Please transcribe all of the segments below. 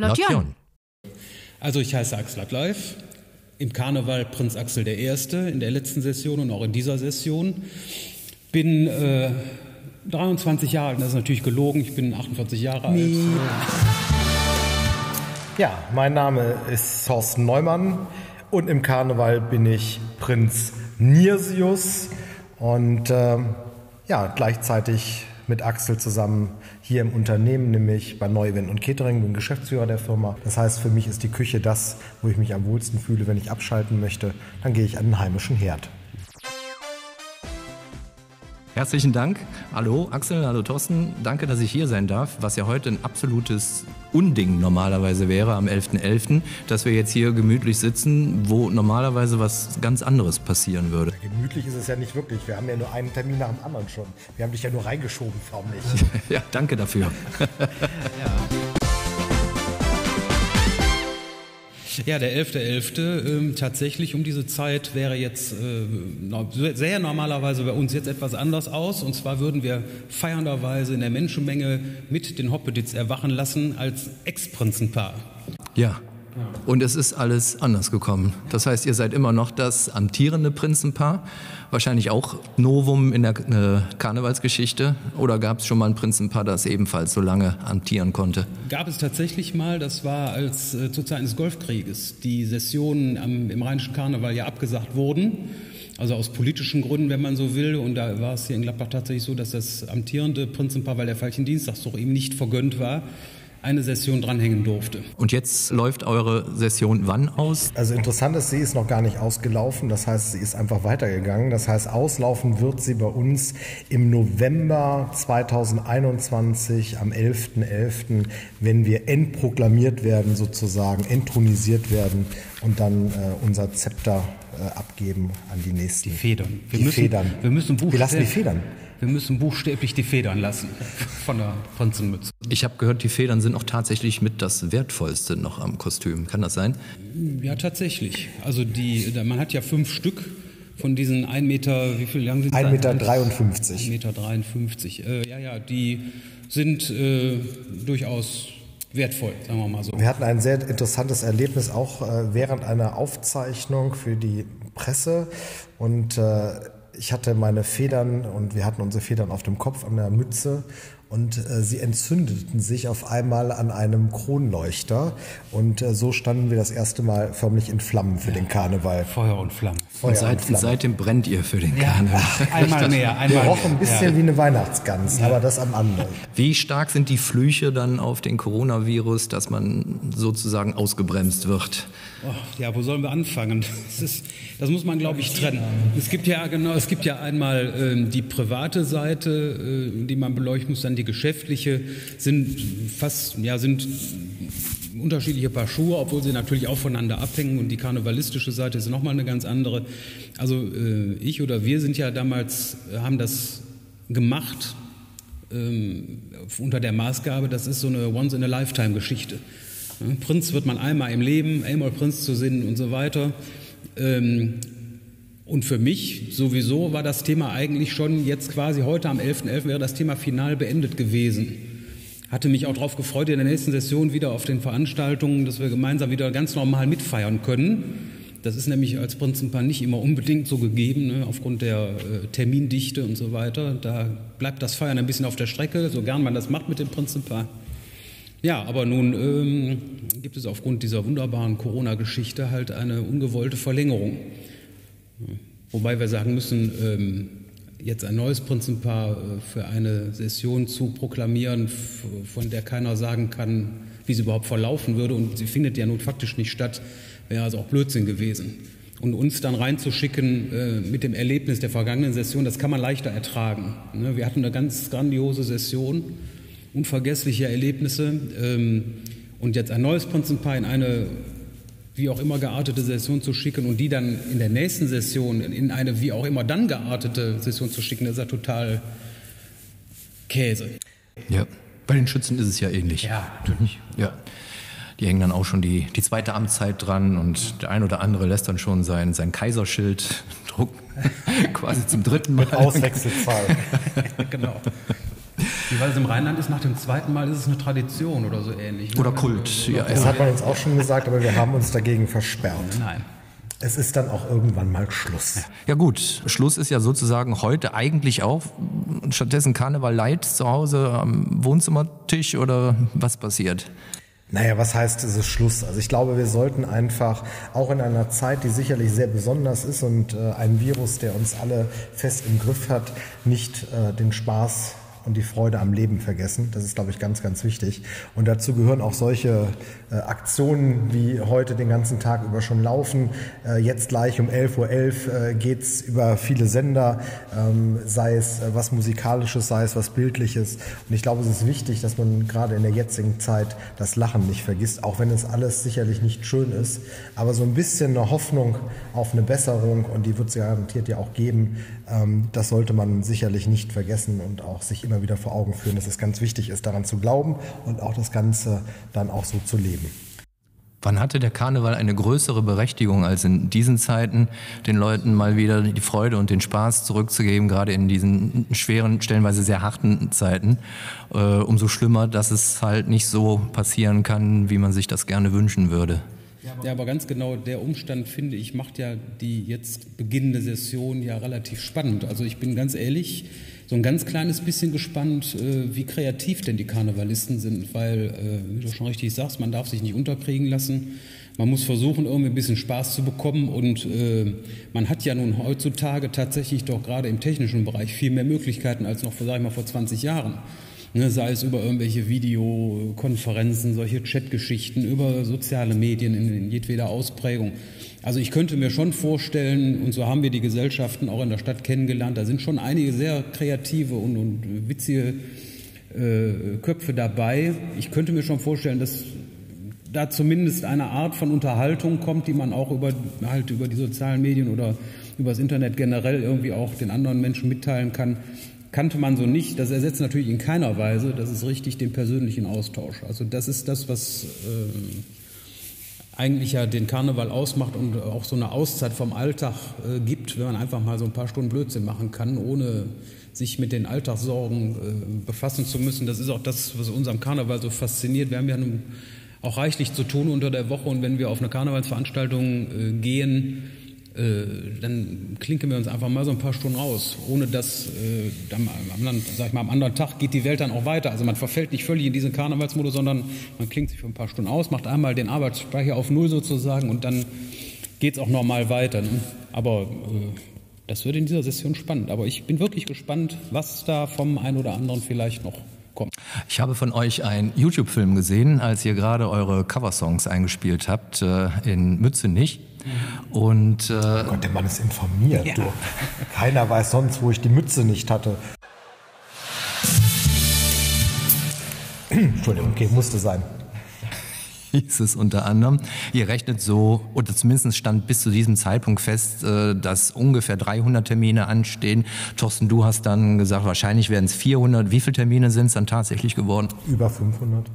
Nordjon. Also ich heiße Axel Live. Im Karneval Prinz Axel I. in der letzten Session und auch in dieser Session. Bin äh, 23 Jahre alt, das ist natürlich gelogen, ich bin 48 Jahre alt. Ja, mein Name ist Thorsten Neumann und im Karneval bin ich Prinz Nirsius und äh, ja, gleichzeitig mit Axel zusammen hier im Unternehmen, nämlich bei Neuwind und Catering, bin Geschäftsführer der Firma. Das heißt, für mich ist die Küche das, wo ich mich am wohlsten fühle, wenn ich abschalten möchte. Dann gehe ich an den heimischen Herd. Herzlichen Dank. Hallo Axel, hallo Thorsten. Danke, dass ich hier sein darf, was ja heute ein absolutes Unding normalerweise wäre am 11.11., .11., dass wir jetzt hier gemütlich sitzen, wo normalerweise was ganz anderes passieren würde. Gemütlich ist es ja nicht wirklich. Wir haben ja nur einen Termin nach dem anderen schon. Wir haben dich ja nur reingeschoben, förmlich. ja, danke dafür. ja. Ja, der 11.11. .11., ähm, tatsächlich um diese Zeit wäre jetzt äh, sehr normalerweise bei uns jetzt etwas anders aus. Und zwar würden wir feiernderweise in der Menschenmenge mit den Hoppedits erwachen lassen als Ex-Prinzenpaar. Ja. Und es ist alles anders gekommen. Das heißt, ihr seid immer noch das amtierende Prinzenpaar. Wahrscheinlich auch Novum in der äh, Karnevalsgeschichte. Oder gab es schon mal ein Prinzenpaar, das ebenfalls so lange amtieren konnte? Gab es tatsächlich mal. Das war als äh, zu Zeiten des Golfkrieges die Sessionen am, im Rheinischen Karneval ja abgesagt wurden. Also aus politischen Gründen, wenn man so will. Und da war es hier in Gladbach tatsächlich so, dass das amtierende Prinzenpaar, weil der Falchen Dienstag eben nicht vergönnt war, eine Session dranhängen durfte. Und jetzt läuft eure Session wann aus? Also interessant ist, sie ist noch gar nicht ausgelaufen. Das heißt, sie ist einfach weitergegangen. Das heißt, auslaufen wird sie bei uns im November 2021 am 11.11., .11., wenn wir entproklamiert werden, sozusagen entronisiert werden und dann äh, unser Zepter äh, abgeben an die nächsten. Die Federn. Wir die müssen, Federn. Wir müssen Wir lassen die Federn. Wir müssen buchstäblich die Federn lassen von der Prinzenmütze. Ich habe gehört, die Federn sind auch tatsächlich mit das Wertvollste noch am Kostüm. Kann das sein? Ja, tatsächlich. Also die, man hat ja fünf Stück von diesen 1 Meter, wie viel lang sind 1 Meter 53. 1 Meter 53. Äh, ja, ja, die sind äh, durchaus wertvoll, sagen wir mal so. Wir hatten ein sehr interessantes Erlebnis auch äh, während einer Aufzeichnung für die Presse und äh, ich hatte meine Federn und wir hatten unsere Federn auf dem Kopf an der Mütze und äh, sie entzündeten sich auf einmal an einem Kronleuchter und äh, so standen wir das erste Mal förmlich in Flammen für ja. den Karneval. Feuer und Flammen. Feuer und, seit, und Flammen. seitdem brennt ihr für den ja. Karneval. Ach, einmal mehr, einmal Wir rochen ein bisschen ja. wie eine Weihnachtsgans, aber das am anderen. Wie stark sind die Flüche dann auf den Coronavirus, dass man sozusagen ausgebremst wird? Oh, ja, wo sollen wir anfangen? Das, ist, das muss man, glaube ich, trennen. Es gibt ja genau, es gibt ja einmal ähm, die private Seite, äh, die man beleuchten muss, dann die geschäftliche, sind fast, ja, sind unterschiedliche Paar Schuhe, obwohl sie natürlich auch voneinander abhängen und die karnevalistische Seite ist nochmal eine ganz andere. Also äh, ich oder wir sind ja damals, haben das gemacht ähm, unter der Maßgabe, das ist so eine Once-in-a-Lifetime-Geschichte. Prinz wird man einmal im Leben, einmal Prinz zu sehen und so weiter. Ähm, und für mich sowieso war das Thema eigentlich schon jetzt quasi heute am 11.11. .11. wäre das Thema final beendet gewesen. Hatte mich auch darauf gefreut, in der nächsten Session wieder auf den Veranstaltungen, dass wir gemeinsam wieder ganz normal mitfeiern können. Das ist nämlich als Prinzenpaar nicht immer unbedingt so gegeben, ne, aufgrund der äh, Termindichte und so weiter. Da bleibt das Feiern ein bisschen auf der Strecke, so gern man das macht mit dem Prinzenpaar. Ja, aber nun ähm, gibt es aufgrund dieser wunderbaren Corona-Geschichte halt eine ungewollte Verlängerung. Wobei wir sagen müssen, ähm, jetzt ein neues Prinzenpaar äh, für eine Session zu proklamieren, von der keiner sagen kann, wie sie überhaupt verlaufen würde, und sie findet ja nun faktisch nicht statt, wäre also auch Blödsinn gewesen. Und uns dann reinzuschicken äh, mit dem Erlebnis der vergangenen Session, das kann man leichter ertragen. Ne? Wir hatten eine ganz grandiose Session unvergessliche Erlebnisse. Ähm, und jetzt ein neues Prinzenpaar in eine wie auch immer geartete Session zu schicken und die dann in der nächsten Session in eine wie auch immer dann geartete Session zu schicken, das ist ja total Käse. Ja, bei den Schützen ist es ja ähnlich. Ja, natürlich. Ja. Die hängen dann auch schon die, die zweite Amtszeit dran und der ein oder andere lässt dann schon sein, sein Kaiserschild drucken. Quasi zum dritten Mal. Mit Auswechselzahl. genau. Wie weil es im Rheinland ist, nach dem zweiten Mal ist es eine Tradition oder so ähnlich. Ne? Oder Kult. Ja, das hat man uns auch schon gesagt, aber wir haben uns dagegen versperrt. Nein. Es ist dann auch irgendwann mal Schluss. Ja gut, Schluss ist ja sozusagen heute eigentlich auch. Stattdessen Karneval Light zu Hause am Wohnzimmertisch oder was passiert? Naja, was heißt es ist Schluss? Also ich glaube, wir sollten einfach auch in einer Zeit, die sicherlich sehr besonders ist und äh, ein Virus, der uns alle fest im Griff hat, nicht äh, den Spaß und die Freude am Leben vergessen. Das ist, glaube ich, ganz, ganz wichtig. Und dazu gehören auch solche äh, Aktionen wie heute den ganzen Tag über schon laufen. Äh, jetzt gleich um 11.11 Uhr äh, geht's über viele Sender, ähm, sei es äh, was Musikalisches, sei es was Bildliches. Und ich glaube, es ist wichtig, dass man gerade in der jetzigen Zeit das Lachen nicht vergisst, auch wenn es alles sicherlich nicht schön ist. Aber so ein bisschen eine Hoffnung auf eine Besserung, und die wird es garantiert ja auch geben, ähm, das sollte man sicherlich nicht vergessen und auch sich immer wieder vor Augen führen, dass es ganz wichtig ist, daran zu glauben und auch das Ganze dann auch so zu leben. Wann hatte der Karneval eine größere Berechtigung als in diesen Zeiten, den Leuten mal wieder die Freude und den Spaß zurückzugeben, gerade in diesen schweren, stellenweise sehr harten Zeiten? Äh, umso schlimmer, dass es halt nicht so passieren kann, wie man sich das gerne wünschen würde. Ja, aber ganz genau der Umstand, finde ich, macht ja die jetzt beginnende Session ja relativ spannend. Also ich bin ganz ehrlich, so ein ganz kleines bisschen gespannt, äh, wie kreativ denn die Karnevalisten sind, weil, äh, wie du schon richtig sagst, man darf sich nicht unterkriegen lassen. Man muss versuchen, irgendwie ein bisschen Spaß zu bekommen und äh, man hat ja nun heutzutage tatsächlich doch gerade im technischen Bereich viel mehr Möglichkeiten als noch, sag ich mal, vor 20 Jahren. Ne, sei es über irgendwelche Videokonferenzen, solche Chatgeschichten, über soziale Medien in, in jedweder Ausprägung. Also ich könnte mir schon vorstellen, und so haben wir die Gesellschaften auch in der Stadt kennengelernt, da sind schon einige sehr kreative und, und witzige äh, Köpfe dabei. Ich könnte mir schon vorstellen, dass da zumindest eine Art von Unterhaltung kommt, die man auch über, halt über die sozialen Medien oder über das Internet generell irgendwie auch den anderen Menschen mitteilen kann. Kannte man so nicht. Das ersetzt natürlich in keiner Weise, das ist richtig, den persönlichen Austausch. Also das ist das, was äh, eigentlich ja den Karneval ausmacht und auch so eine Auszeit vom Alltag äh, gibt, wenn man einfach mal so ein paar Stunden Blödsinn machen kann, ohne sich mit den Alltagssorgen äh, befassen zu müssen. Das ist auch das, was unserem Karneval so fasziniert. Wir haben ja nun auch reichlich zu tun unter der Woche und wenn wir auf eine Karnevalsveranstaltung äh, gehen, äh, dann klinken wir uns einfach mal so ein paar Stunden raus, ohne dass äh, am, anderen, sag ich mal, am anderen Tag geht die Welt dann auch weiter. Also man verfällt nicht völlig in diesen Karnevalsmodus, sondern man klingt sich für ein paar Stunden aus, macht einmal den Arbeitsspeicher auf Null sozusagen und dann geht es auch normal weiter. Ne? Aber äh, das wird in dieser Session spannend. Aber ich bin wirklich gespannt, was da vom einen oder anderen vielleicht noch kommt. Ich habe von euch einen YouTube-Film gesehen, als ihr gerade eure Coversongs eingespielt habt äh, in Mützenich. Und, äh, oh Gott, der Mann ist informiert. Ja. Du. Keiner weiß sonst, wo ich die Mütze nicht hatte. Entschuldigung, okay, musste sein. Hieß es unter anderem. Ihr rechnet so, oder zumindest stand bis zu diesem Zeitpunkt fest, äh, dass ungefähr 300 Termine anstehen. Thorsten, du hast dann gesagt, wahrscheinlich werden es 400. Wie viele Termine sind es dann tatsächlich geworden? Über 500.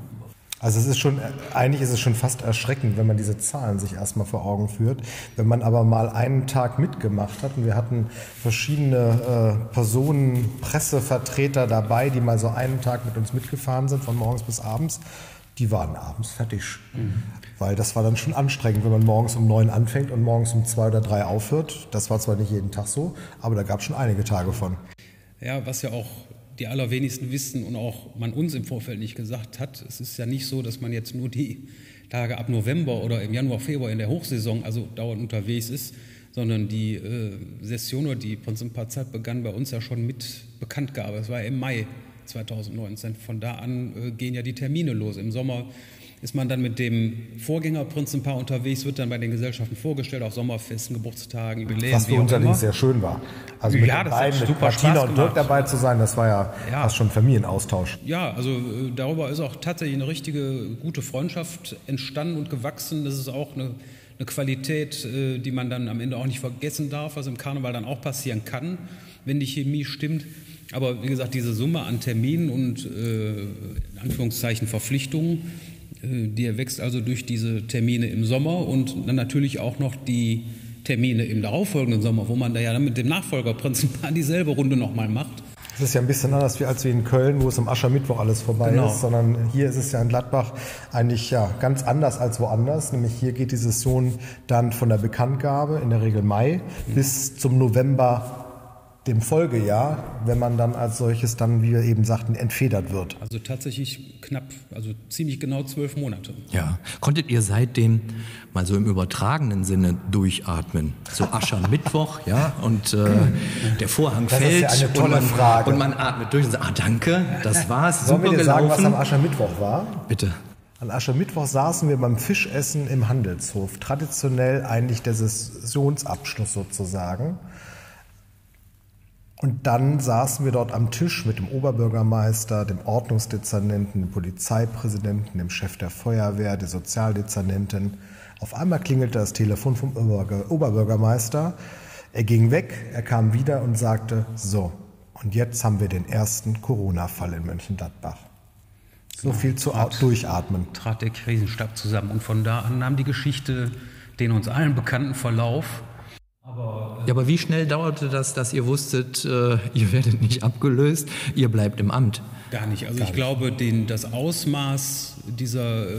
Also es ist schon, eigentlich ist es schon fast erschreckend, wenn man diese Zahlen sich erstmal vor Augen führt. Wenn man aber mal einen Tag mitgemacht hat und wir hatten verschiedene äh, Personen, Pressevertreter dabei, die mal so einen Tag mit uns mitgefahren sind, von morgens bis abends, die waren abends fertig. Mhm. Weil das war dann schon anstrengend, wenn man morgens um neun anfängt und morgens um zwei oder drei aufhört. Das war zwar nicht jeden Tag so, aber da gab es schon einige Tage von. Ja, was ja auch die allerwenigsten wissen und auch man uns im Vorfeld nicht gesagt hat. Es ist ja nicht so, dass man jetzt nur die Tage ab November oder im Januar, Februar in der Hochsaison also dauernd unterwegs ist, sondern die äh, Session oder die Prinzenparzeit begann bei uns ja schon mit Bekanntgabe. Es war ja im Mai 2019. Von da an äh, gehen ja die Termine los. Im Sommer ist man dann mit dem Vorgängerprinzenpaar unterwegs, wird dann bei den Gesellschaften vorgestellt, auf Sommerfesten, Geburtstagen, Jubiläen. Was für uns allerdings sehr schön war. Also mit ja, den beiden, mit Martina und Dirk dabei zu sein, das war ja, ja. fast schon Familienaustausch. Ja, also äh, darüber ist auch tatsächlich eine richtige gute Freundschaft entstanden und gewachsen. Das ist auch eine, eine Qualität, äh, die man dann am Ende auch nicht vergessen darf, was im Karneval dann auch passieren kann, wenn die Chemie stimmt. Aber wie gesagt, diese Summe an Terminen und äh, in Anführungszeichen Verpflichtungen, äh, die erwächst also durch diese Termine im Sommer und dann natürlich auch noch die Termine im darauffolgenden Sommer, wo man da ja dann mit dem Nachfolgerprinzip dieselbe Runde nochmal macht. Das ist ja ein bisschen anders als wie in Köln, wo es am Aschermittwoch alles vorbei genau. ist, sondern hier ist es ja in Gladbach eigentlich ja ganz anders als woanders. Nämlich hier geht die Session dann von der Bekanntgabe, in der Regel Mai, mhm. bis zum November dem Folgejahr, wenn man dann als solches dann, wie wir eben sagten, entfedert wird. Also tatsächlich knapp, also ziemlich genau zwölf Monate. Ja. Konntet ihr seitdem mal so im übertragenen Sinne durchatmen? So Aschermittwoch, ja, und äh, der Vorhang das fällt ist ja eine tolle und, man, Frage. und man atmet durch und sagt, ah danke, das war's, Sollen super wir dir sagen, was am Aschermittwoch war? Bitte. An Aschermittwoch saßen wir beim Fischessen im Handelshof. Traditionell eigentlich der Sessionsabschluss sozusagen. Und dann saßen wir dort am Tisch mit dem Oberbürgermeister, dem Ordnungsdezernenten, dem Polizeipräsidenten, dem Chef der Feuerwehr, der Sozialdezernentin. Auf einmal klingelte das Telefon vom Oberbürgermeister. Er ging weg, er kam wieder und sagte, so, und jetzt haben wir den ersten Corona-Fall in Mönchengladbach. So ja, viel zu trat, durchatmen. Trat der Krisenstab zusammen und von da an nahm die Geschichte den uns allen bekannten Verlauf aber, äh ja, aber wie schnell dauerte das, dass ihr wusstet, äh, ihr werdet nicht abgelöst, ihr bleibt im Amt? Gar nicht. Also Gar ich nicht. glaube, den, das Ausmaß dieser äh,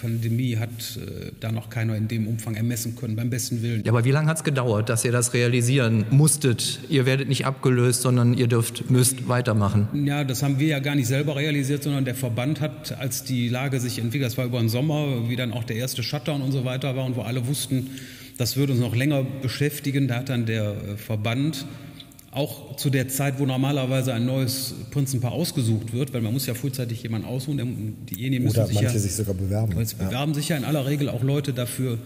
Pandemie hat äh, da noch keiner in dem Umfang ermessen können, beim besten Willen. Ja, aber wie lange hat es gedauert, dass ihr das realisieren musstet? Ihr werdet nicht abgelöst, sondern ihr dürft, müsst weitermachen. Ja, das haben wir ja gar nicht selber realisiert, sondern der Verband hat, als die Lage sich entwickelt, das war über den Sommer, wie dann auch der erste Shutdown und so weiter war und wo alle wussten, das würde uns noch länger beschäftigen. Da hat dann der äh, Verband auch zu der Zeit, wo normalerweise ein neues Prinzenpaar ausgesucht wird, weil man muss ja frühzeitig jemanden aussuchen, diejenigen müssen Oder sich manche ja, sich sogar bewerben. Es bewerben sich ja in aller Regel auch Leute dafür,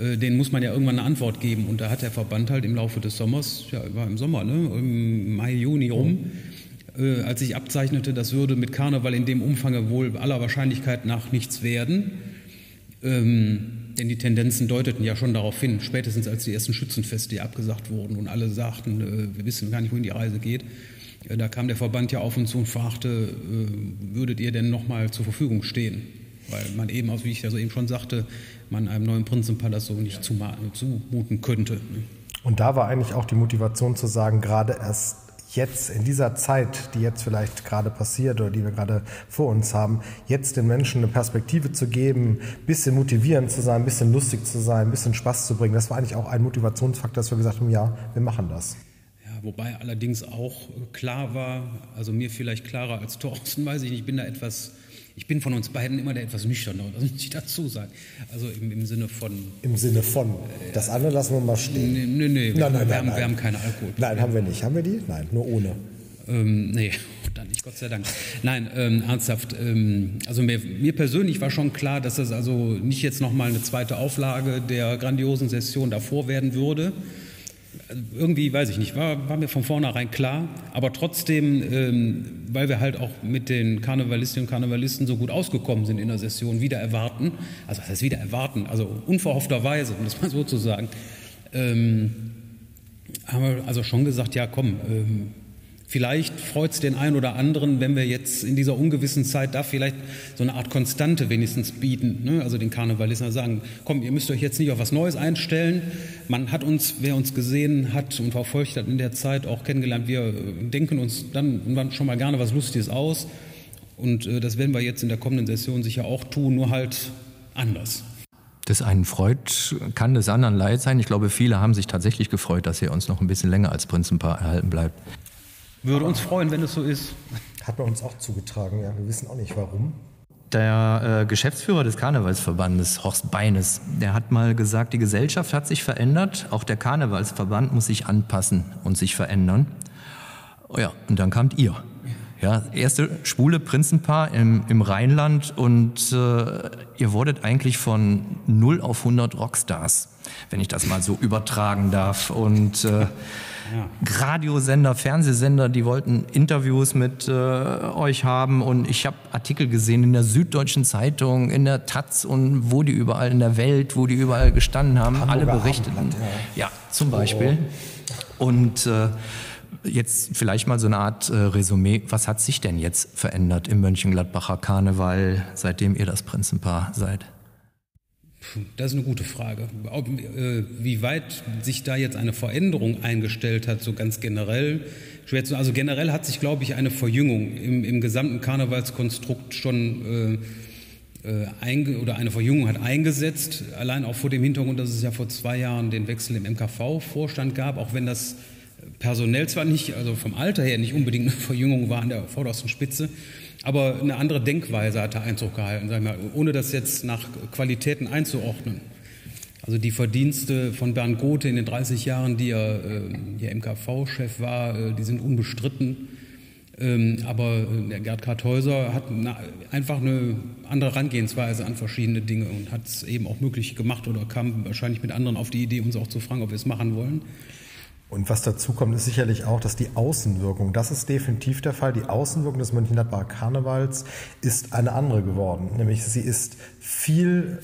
äh, denen muss man ja irgendwann eine Antwort geben. Und da hat der Verband halt im Laufe des Sommers, ja, war im Sommer, ne, im Mai, Juni rum, mhm. als sich abzeichnete, das würde mit Karneval in dem Umfang wohl aller Wahrscheinlichkeit nach nichts werden. Ähm, denn die Tendenzen deuteten ja schon darauf hin, spätestens als die ersten Schützenfeste abgesagt wurden und alle sagten, äh, wir wissen gar nicht, wohin die Reise geht. Äh, da kam der Verband ja auf uns zu und fragte, äh, würdet ihr denn nochmal zur Verfügung stehen? Weil man eben, wie ich ja so eben schon sagte, man einem neuen Prinzenpalast so nicht zumuten könnte. Ne? Und da war eigentlich auch die Motivation zu sagen, gerade erst jetzt in dieser Zeit, die jetzt vielleicht gerade passiert oder die wir gerade vor uns haben, jetzt den Menschen eine Perspektive zu geben, ein bisschen motivierend zu sein, ein bisschen lustig zu sein, ein bisschen Spaß zu bringen. Das war eigentlich auch ein Motivationsfaktor, dass wir gesagt haben, ja, wir machen das. Ja, wobei allerdings auch klar war, also mir vielleicht klarer als Thorsten, weiß ich nicht, ich bin da etwas ich bin von uns beiden immer der etwas nüchterne, das muss ich dazu sagen. Also im, im Sinne von. Im Sinne von. Das andere lassen wir mal stehen. Nee, nee nein, wir, nein, wir, nein, haben, nein. wir haben keine Alkohol. Nein, haben wir nicht. Haben wir die? Nein, nur ohne. Ähm, nee, dann nicht, Gott sei Dank. Nein, ähm, ernsthaft. Ähm, also mir, mir, persönlich war schon klar, dass das also nicht jetzt nochmal eine zweite Auflage der grandiosen Session davor werden würde irgendwie, weiß ich nicht, war, war mir von vornherein klar. Aber trotzdem, ähm, weil wir halt auch mit den Karnevalistinnen und Karnevalisten so gut ausgekommen sind in der Session, wieder erwarten, also was heißt wieder erwarten, also unverhoffterweise, um das mal so zu sagen, ähm, haben wir also schon gesagt, ja komm, ähm, Vielleicht freut es den einen oder anderen, wenn wir jetzt in dieser ungewissen Zeit da vielleicht so eine Art Konstante wenigstens bieten. Ne? Also den Karnevalisten sagen, komm, ihr müsst euch jetzt nicht auf was Neues einstellen. Man hat uns, wer uns gesehen hat und verfolgt hat in der Zeit, auch kennengelernt, wir denken uns dann schon mal gerne was Lustiges aus. Und äh, das werden wir jetzt in der kommenden Session sicher auch tun, nur halt anders. Des einen freut, kann des anderen leid sein. Ich glaube, viele haben sich tatsächlich gefreut, dass ihr uns noch ein bisschen länger als Prinzenpaar erhalten bleibt. Würde uns freuen, wenn es so ist. Hat man uns auch zugetragen, ja. Wir wissen auch nicht warum. Der äh, Geschäftsführer des Karnevalsverbandes, Horst Beines, der hat mal gesagt, die Gesellschaft hat sich verändert, auch der Karnevalsverband muss sich anpassen und sich verändern. Oh ja, und dann kamt ihr. Ja, erste schwule Prinzenpaar im, im Rheinland und äh, ihr wurdet eigentlich von 0 auf 100 Rockstars, wenn ich das mal so übertragen darf. Und äh, ja. Radiosender, Fernsehsender, die wollten Interviews mit äh, euch haben und ich habe Artikel gesehen in der Süddeutschen Zeitung, in der Taz und wo die überall in der Welt, wo die überall gestanden haben, Hamburger alle berichteten. Ja. ja. zum Beispiel. Oh. Und äh, jetzt vielleicht mal so eine Art äh, Resümee. Was hat sich denn jetzt verändert im Mönchengladbacher Karneval, seitdem ihr das Prinzenpaar seid? Das ist eine gute Frage. Ob, äh, wie weit sich da jetzt eine Veränderung eingestellt hat, so ganz generell, Also generell hat sich, glaube ich, eine Verjüngung im, im gesamten Karnevalskonstrukt schon äh, äh, einge oder eine Verjüngung hat eingesetzt. Allein auch vor dem Hintergrund, dass es ja vor zwei Jahren den Wechsel im MKV-Vorstand gab, auch wenn das personell zwar nicht, also vom Alter her nicht unbedingt eine Verjüngung war an der vordersten Spitze, aber eine andere Denkweise hat da Einzug gehalten, sagen wir, ohne das jetzt nach Qualitäten einzuordnen. Also die Verdienste von Bernd Gothe in den 30 Jahren, die er äh, hier MKV-Chef war, äh, die sind unbestritten. Ähm, aber äh, der Gerd Karthäuser hat eine, einfach eine andere Herangehensweise an verschiedene Dinge und hat es eben auch möglich gemacht oder kam wahrscheinlich mit anderen auf die Idee, uns auch zu fragen, ob wir es machen wollen. Und was dazu kommt, ist sicherlich auch, dass die Außenwirkung, das ist definitiv der Fall, die Außenwirkung des Mönchengladbacher Karnevals ist eine andere geworden. Nämlich sie ist viel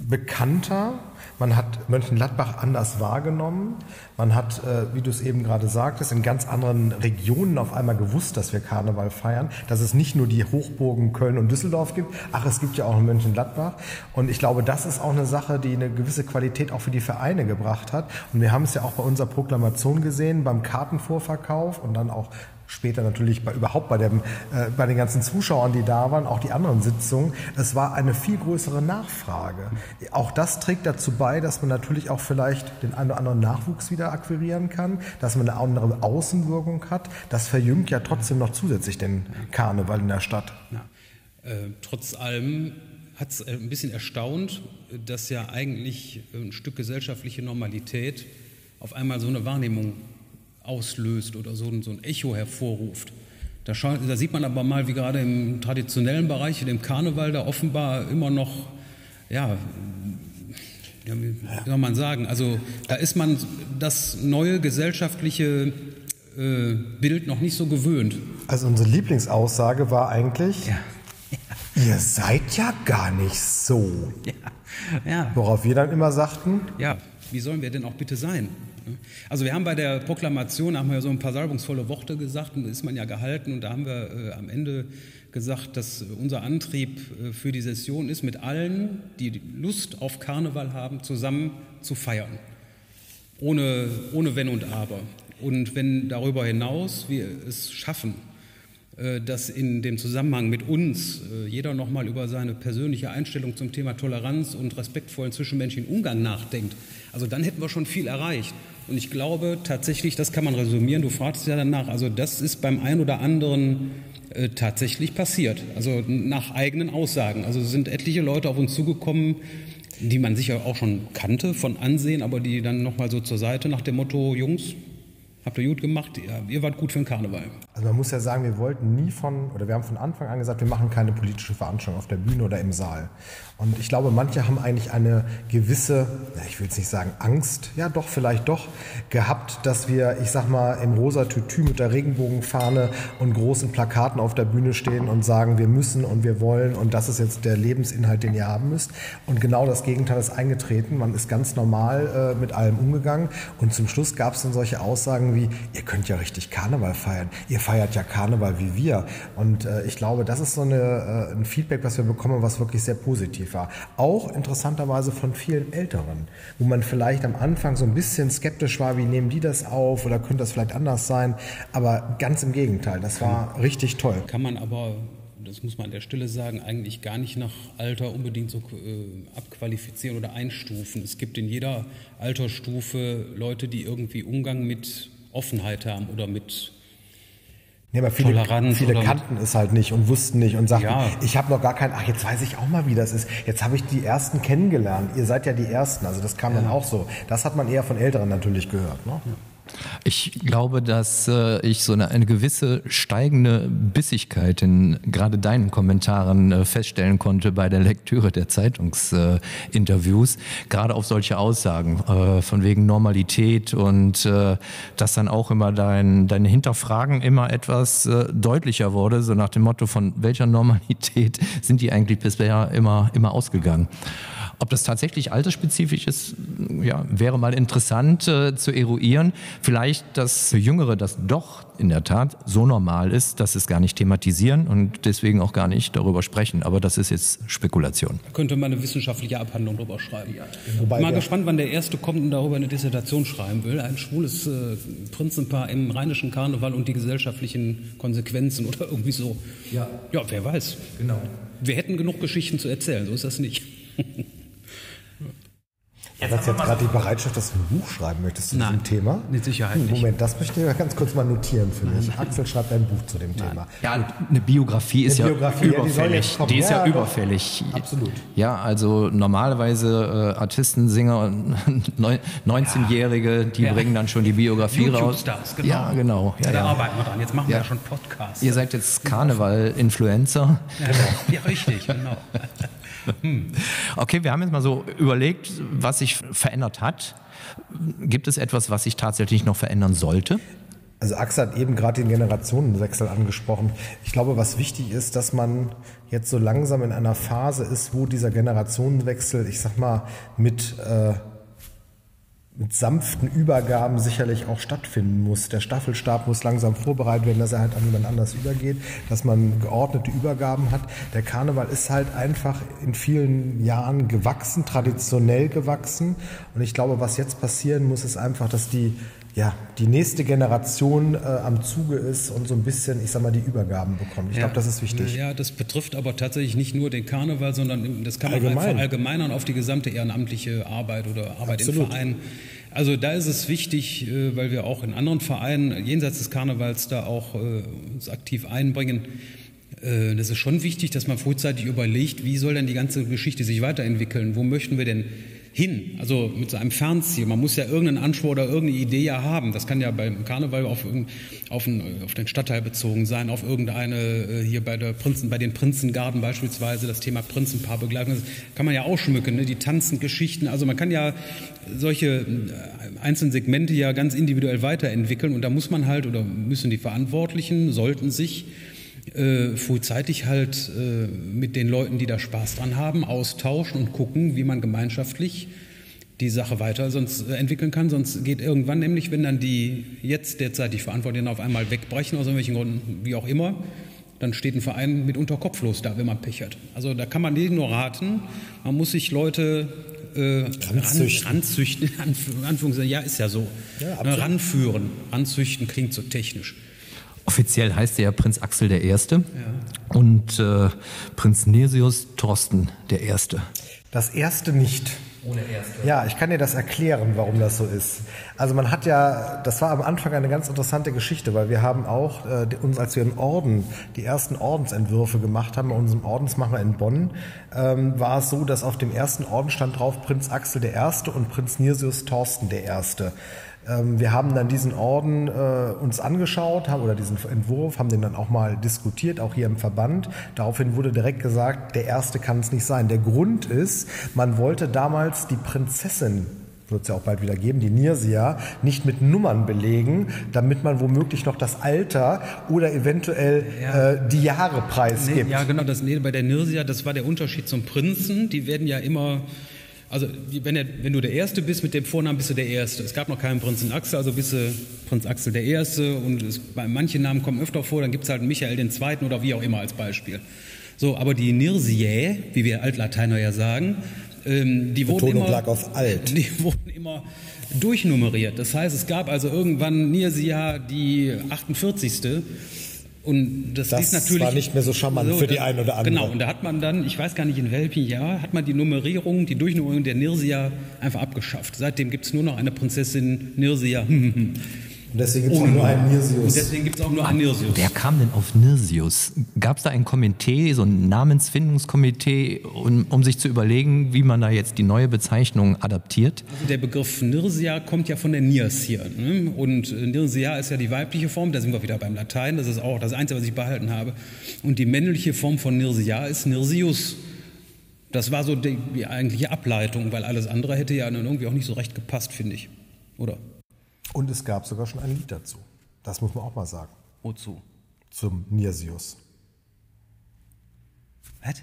bekannter, man hat Mönchengladbach anders wahrgenommen. Man hat, äh, wie du es eben gerade sagtest, in ganz anderen Regionen auf einmal gewusst, dass wir Karneval feiern, dass es nicht nur die Hochburgen Köln und Düsseldorf gibt, ach, es gibt ja auch Mönchengladbach. Und ich glaube, das ist auch eine Sache, die eine gewisse Qualität auch für die Vereine gebracht hat. Und wir haben es ja auch bei unserer Proklamation gesehen, beim Kartenvorverkauf und dann auch später natürlich bei, überhaupt bei, dem, äh, bei den ganzen Zuschauern, die da waren, auch die anderen Sitzungen, es war eine viel größere Nachfrage. Auch das trägt dazu bei, dass man natürlich auch vielleicht den einen oder anderen Nachwuchs wieder akquirieren kann, dass man eine andere Außenwirkung hat. Das verjüngt ja trotzdem noch zusätzlich den Karneval in der Stadt. Ja. Äh, trotz allem hat es äh, ein bisschen erstaunt, dass ja eigentlich ein Stück gesellschaftliche Normalität auf einmal so eine Wahrnehmung auslöst oder so, so ein Echo hervorruft. Da, da, sieht man aber mal, wie gerade im traditionellen Bereich, in dem Karneval, da offenbar immer noch, ja, ja wie soll man sagen, also da ist man das neue gesellschaftliche äh, Bild noch nicht so gewöhnt. Also unsere Lieblingsaussage war eigentlich, ja. Ja. ihr seid ja gar nicht so. Ja. Worauf wir dann immer sagten, ja, wie sollen wir denn auch bitte sein? Also wir haben bei der Proklamation, haben wir so ein paar salbungsvolle Worte gesagt und ist man ja gehalten und da haben wir äh, am Ende gesagt, dass unser Antrieb äh, für die Session ist, mit allen, die Lust auf Karneval haben, zusammen zu feiern. Ohne, ohne Wenn und Aber. Und wenn darüber hinaus wir es schaffen, äh, dass in dem Zusammenhang mit uns äh, jeder nochmal über seine persönliche Einstellung zum Thema Toleranz und respektvollen zwischenmenschlichen Umgang nachdenkt, also dann hätten wir schon viel erreicht. Und ich glaube tatsächlich, das kann man resümieren, du fragst ja danach, also das ist beim einen oder anderen äh, tatsächlich passiert, also nach eigenen Aussagen. Also sind etliche Leute auf uns zugekommen, die man sicher auch schon kannte von Ansehen, aber die dann nochmal so zur Seite nach dem Motto, Jungs, Habt ihr gut gemacht? Ja, ihr wart gut für den Karneval. Also man muss ja sagen, wir wollten nie von, oder wir haben von Anfang an gesagt, wir machen keine politische Veranstaltung auf der Bühne oder im Saal. Und ich glaube, manche haben eigentlich eine gewisse, ich will jetzt nicht sagen Angst, ja doch, vielleicht doch, gehabt, dass wir, ich sag mal, im rosa Tütü mit der Regenbogenfahne und großen Plakaten auf der Bühne stehen und sagen, wir müssen und wir wollen und das ist jetzt der Lebensinhalt, den ihr haben müsst. Und genau das Gegenteil ist eingetreten. Man ist ganz normal äh, mit allem umgegangen und zum Schluss gab es dann solche Aussagen wie, ihr könnt ja richtig Karneval feiern. Ihr feiert ja Karneval wie wir. Und äh, ich glaube, das ist so eine, äh, ein Feedback, was wir bekommen, was wirklich sehr positiv war. Auch interessanterweise von vielen Älteren, wo man vielleicht am Anfang so ein bisschen skeptisch war, wie nehmen die das auf oder könnte das vielleicht anders sein. Aber ganz im Gegenteil, das war richtig toll. Kann man aber das muss man an der Stelle sagen, eigentlich gar nicht nach Alter unbedingt so äh, abqualifizieren oder einstufen. Es gibt in jeder Altersstufe Leute, die irgendwie Umgang mit Offenheit haben oder mit Nee, aber viele, Toleranz viele kannten es halt nicht und wussten nicht und sagten, ja. ich habe noch gar keinen, ach, jetzt weiß ich auch mal, wie das ist. Jetzt habe ich die Ersten kennengelernt. Ihr seid ja die Ersten. Also das kam ja. dann auch so. Das hat man eher von Älteren natürlich gehört. Ne? Ja. Ich glaube, dass äh, ich so eine, eine, gewisse steigende Bissigkeit in gerade deinen Kommentaren äh, feststellen konnte bei der Lektüre der Zeitungsinterviews, äh, gerade auf solche Aussagen äh, von wegen Normalität und äh, dass dann auch immer dein, dein Hinterfragen immer etwas äh, deutlicher wurde, so nach dem Motto, von welcher Normalität sind die eigentlich bisher immer, immer ausgegangen. Ob das tatsächlich altersspezifisch ist, ja, wäre mal interessant äh, zu eruieren. Vielleicht, dass für Jüngere das doch in der Tat so normal ist, dass es gar nicht thematisieren und deswegen auch gar nicht darüber sprechen. Aber das ist jetzt Spekulation. Da könnte man eine wissenschaftliche Abhandlung drüber schreiben. Ja. Wobei mal gespannt, wann der Erste kommt und darüber eine Dissertation schreiben will. Ein schwules äh, Prinzenpaar im rheinischen Karneval und die gesellschaftlichen Konsequenzen oder irgendwie so. Ja, ja wer weiß. Genau. Wir hätten genug Geschichten zu erzählen, so ist das nicht. Du hast jetzt gerade die Bereitschaft, dass du ein Buch schreiben möchtest zu Nein, diesem Thema. Mit Sicherheit nicht. Moment, das möchte ich ganz kurz mal notieren für mich. Nein. Axel schreibt ein Buch zu dem Thema. Ja, eine Biografie ist eine ja Biografie, überfällig. Die, die ist ja, ja überfällig. Absolut. Ja, also normalerweise äh, Artisten, Sänger, 19-Jährige, die ja. bringen dann schon die Biografie raus. Genau. Ja, genau. Ja, da arbeiten wir dran. Jetzt machen wir ja schon Podcasts. Ihr seid jetzt Karneval-Influencer. Ja, richtig, genau. Okay, wir haben jetzt mal so überlegt, was sich verändert hat. Gibt es etwas, was sich tatsächlich noch verändern sollte? Also Axel hat eben gerade den Generationenwechsel angesprochen. Ich glaube, was wichtig ist, dass man jetzt so langsam in einer Phase ist, wo dieser Generationenwechsel, ich sag mal, mit äh, mit sanften Übergaben sicherlich auch stattfinden muss. Der Staffelstab muss langsam vorbereitet werden, dass er halt an jemand anders übergeht, dass man geordnete Übergaben hat. Der Karneval ist halt einfach in vielen Jahren gewachsen, traditionell gewachsen. Und ich glaube, was jetzt passieren muss, ist einfach, dass die ja, die nächste Generation äh, am Zuge ist und so ein bisschen, ich sag mal, die Übergaben bekommt. Ich ja, glaube, das ist wichtig. Ja, das betrifft aber tatsächlich nicht nur den Karneval, sondern das kann man Allgemein. halt verallgemeinern auf die gesamte ehrenamtliche Arbeit oder Arbeit Absolut. in Vereinen. Also da ist es wichtig, äh, weil wir auch in anderen Vereinen jenseits des Karnevals da auch äh, uns aktiv einbringen. Äh, das ist schon wichtig, dass man frühzeitig überlegt, wie soll denn die ganze Geschichte sich weiterentwickeln? Wo möchten wir denn hin, also mit so einem Fernziel. Man muss ja irgendeinen Anspruch oder irgendeine Idee ja haben. Das kann ja beim Karneval auf, auf, auf den Stadtteil bezogen sein, auf irgendeine, äh, hier bei, der Prinzen, bei den Prinzengarten beispielsweise, das Thema Prinzenpaar begleiten. Das kann man ja auch schmücken, ne? die tanzen Geschichten. Also man kann ja solche äh, einzelnen Segmente ja ganz individuell weiterentwickeln und da muss man halt oder müssen die Verantwortlichen, sollten sich äh, frühzeitig halt äh, mit den Leuten, die da Spaß dran haben, austauschen und gucken, wie man gemeinschaftlich die Sache weiter sonst äh, entwickeln kann. Sonst geht irgendwann nämlich, wenn dann die jetzt derzeitig Verantwortlichen auf einmal wegbrechen, aus irgendwelchen Gründen, wie auch immer, dann steht ein Verein mitunter kopflos da, wenn man Pech hat. Also da kann man nicht nur raten, man muss sich Leute äh, ranzüchten. Ran, ranzüchten, Anführungszeichen, ja, ist ja so. Ja, ranführen. Ranzüchten klingt so technisch. Offiziell heißt er ja Prinz Axel I. Ja. und äh, Prinz Nesius Thorsten I. Das erste nicht. Ohne erste. Ja, ich kann dir das erklären, warum das so ist. Also man hat ja, das war am Anfang eine ganz interessante Geschichte, weil wir haben auch äh, uns, als wir im Orden die ersten Ordensentwürfe gemacht haben, bei unserem Ordensmacher in Bonn, ähm, war es so, dass auf dem ersten Orden stand drauf Prinz Axel I. und Prinz Nirsius Thorsten I. Ähm, wir haben dann diesen Orden äh, uns angeschaut haben, oder diesen Entwurf, haben den dann auch mal diskutiert, auch hier im Verband. Daraufhin wurde direkt gesagt, der erste kann es nicht sein. Der Grund ist, man wollte damals die Prinzessin wird es ja auch bald wieder geben, die Nirsia, nicht mit Nummern belegen, damit man womöglich noch das Alter oder eventuell ja. äh, die Jahre preisgibt. Nee, ja, genau, das nee, bei der Nirsia, das war der Unterschied zum Prinzen. Die werden ja immer also wenn, er, wenn, du der Erste bist mit dem Vornamen, bist du der Erste. Es gab noch keinen Prinzen Axel, also bist du Prinz Axel der Erste. Und es, manche Namen kommen öfter vor, dann gibt es halt Michael den Zweiten oder wie auch immer als Beispiel. So, aber die Nirsiae, wie wir Altlateiner ja sagen, ähm, die, wurden immer, die wurden immer durchnummeriert. Das heißt, es gab also irgendwann Nirsia die 48. Und das, das ist natürlich war nicht mehr so charmant so, für die eine oder andere. Genau, und da hat man dann, ich weiß gar nicht in welchem Jahr, hat man die Nummerierung, die Durchnummerierung der Nirsia einfach abgeschafft. Seitdem gibt es nur noch eine Prinzessin Nirsia. Und deswegen gibt es auch nur einen Nirsius. Und deswegen gibt es auch nur einen Nirsius. Wer kam denn auf Nirsius? Gab es da ein Komitee, so ein Namensfindungskomitee, um, um, sich zu überlegen, wie man da jetzt die neue Bezeichnung adaptiert? Also der Begriff Nirsia kommt ja von der Nirs hier. Ne? Und äh, Nirsia ist ja die weibliche Form, da sind wir wieder beim Latein, das ist auch das Einzige, was ich behalten habe. Und die männliche Form von Nirsia ist Nirsius. Das war so die, die eigentliche Ableitung, weil alles andere hätte ja dann irgendwie auch nicht so recht gepasst, finde ich. Oder? Und es gab sogar schon ein Lied dazu. Das muss man auch mal sagen. Wozu? Zum Nirsius. Was?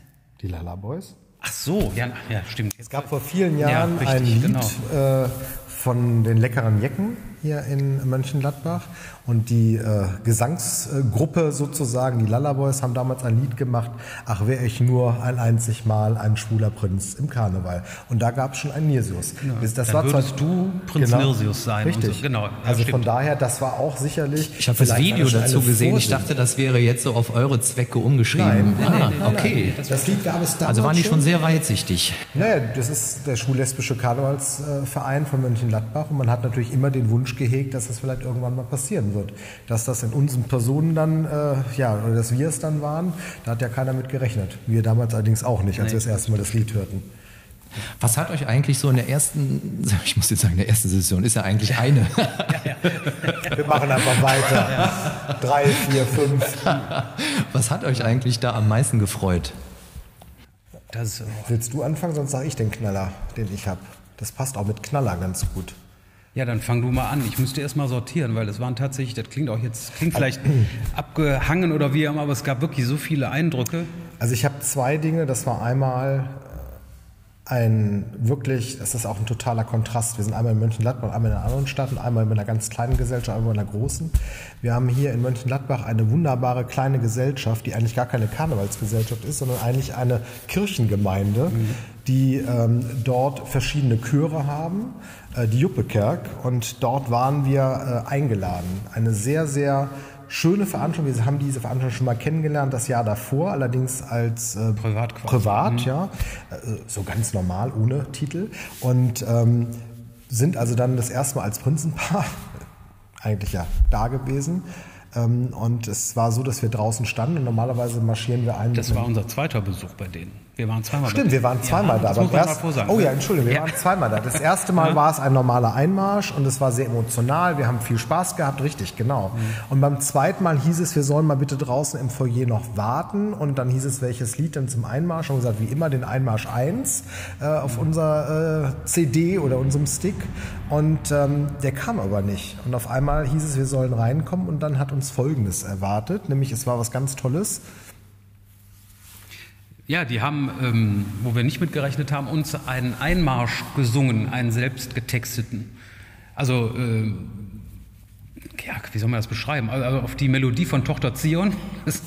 Die Lala Boys? Ach so, ja, ja stimmt. Es gab vor vielen Jahren ja, richtig, ein Lied genau. äh, von den leckeren Jecken hier in Mönchengladbach. Und die äh, Gesangsgruppe sozusagen, die Lullaboys, haben damals ein Lied gemacht, Ach wäre ich nur ein einzig Mal ein schwuler Prinz im Karneval. Und da gab es schon einen Nirsius. Genau. Das, das war würdest zwar, du Prinz genau, Nirsius sein. Richtig. So. Genau. Ja, also stimmt. von daher, das war auch sicherlich... Ich habe das Video dazu gesehen. Ich dachte, das wäre jetzt so auf eure Zwecke umgeschrieben. Nein, ah, nein, okay. Nein, das Lied gab es damals Also waren die schon sehr weitsichtig. Naja, das ist der schwul-lesbische Karnevalsverein von Mönchengladbach. Und man hat natürlich immer den Wunsch gehegt, dass das vielleicht irgendwann mal passieren wird. Dass das in unseren Personen dann, äh, ja, oder dass wir es dann waren, da hat ja keiner mit gerechnet. Wir damals allerdings auch nicht, als nee, wir das erste Mal das Lied hörten. Was hat euch eigentlich so in der ersten, ich muss jetzt sagen, in der ersten Session ist ja eigentlich eine. Ja, ja. Wir machen einfach weiter. Ja. Drei, vier, fünf. Was hat euch eigentlich da am meisten gefreut? Das, Willst du anfangen, sonst sage ich den Knaller, den ich habe. Das passt auch mit Knaller ganz gut. Ja, dann fang du mal an. Ich müsste erst mal sortieren, weil das waren tatsächlich, das klingt auch jetzt, klingt vielleicht abgehangen oder wie immer, aber es gab wirklich so viele Eindrücke. Also ich habe zwei Dinge. Das war einmal ein wirklich, das ist auch ein totaler Kontrast. Wir sind einmal in Mönchengladbach, einmal in einer anderen Stadt und einmal in einer ganz kleinen Gesellschaft, einmal in einer großen. Wir haben hier in Mönchengladbach eine wunderbare kleine Gesellschaft, die eigentlich gar keine Karnevalsgesellschaft ist, sondern eigentlich eine Kirchengemeinde, mhm. die ähm, dort verschiedene Chöre haben äh, die Juppekerk und dort waren wir äh, eingeladen. Eine sehr, sehr schöne Veranstaltung. Wir haben diese Veranstaltung schon mal kennengelernt, das Jahr davor, allerdings als äh, privat, privat mhm. ja, äh, so ganz normal, ohne Titel. Und ähm, sind also dann das erste Mal als Prinzenpaar eigentlich ja da gewesen. Ähm, und es war so, dass wir draußen standen und normalerweise marschieren wir ein. Das war unser zweiter Besuch bei denen. Wir waren zweimal Stimmt, wir waren zweimal ja, da. Das muss man erst, mal vorsagen. Oh ja, Entschuldigung, wir ja. waren zweimal da. Das erste Mal ja. war es ein normaler Einmarsch und es war sehr emotional. Wir haben viel Spaß gehabt, richtig, genau. Mhm. Und beim zweiten Mal hieß es, wir sollen mal bitte draußen im Foyer noch warten. Und dann hieß es, welches Lied denn zum Einmarsch? Und gesagt, wie immer den Einmarsch 1 äh, auf mhm. unserer äh, CD oder unserem Stick. Und ähm, der kam aber nicht. Und auf einmal hieß es, wir sollen reinkommen und dann hat uns Folgendes erwartet, nämlich es war was ganz Tolles. Ja, die haben, ähm, wo wir nicht mitgerechnet haben, uns einen Einmarsch gesungen, einen selbst getexteten. Also, äh, ja, wie soll man das beschreiben? Also auf die Melodie von Tochter Zion, das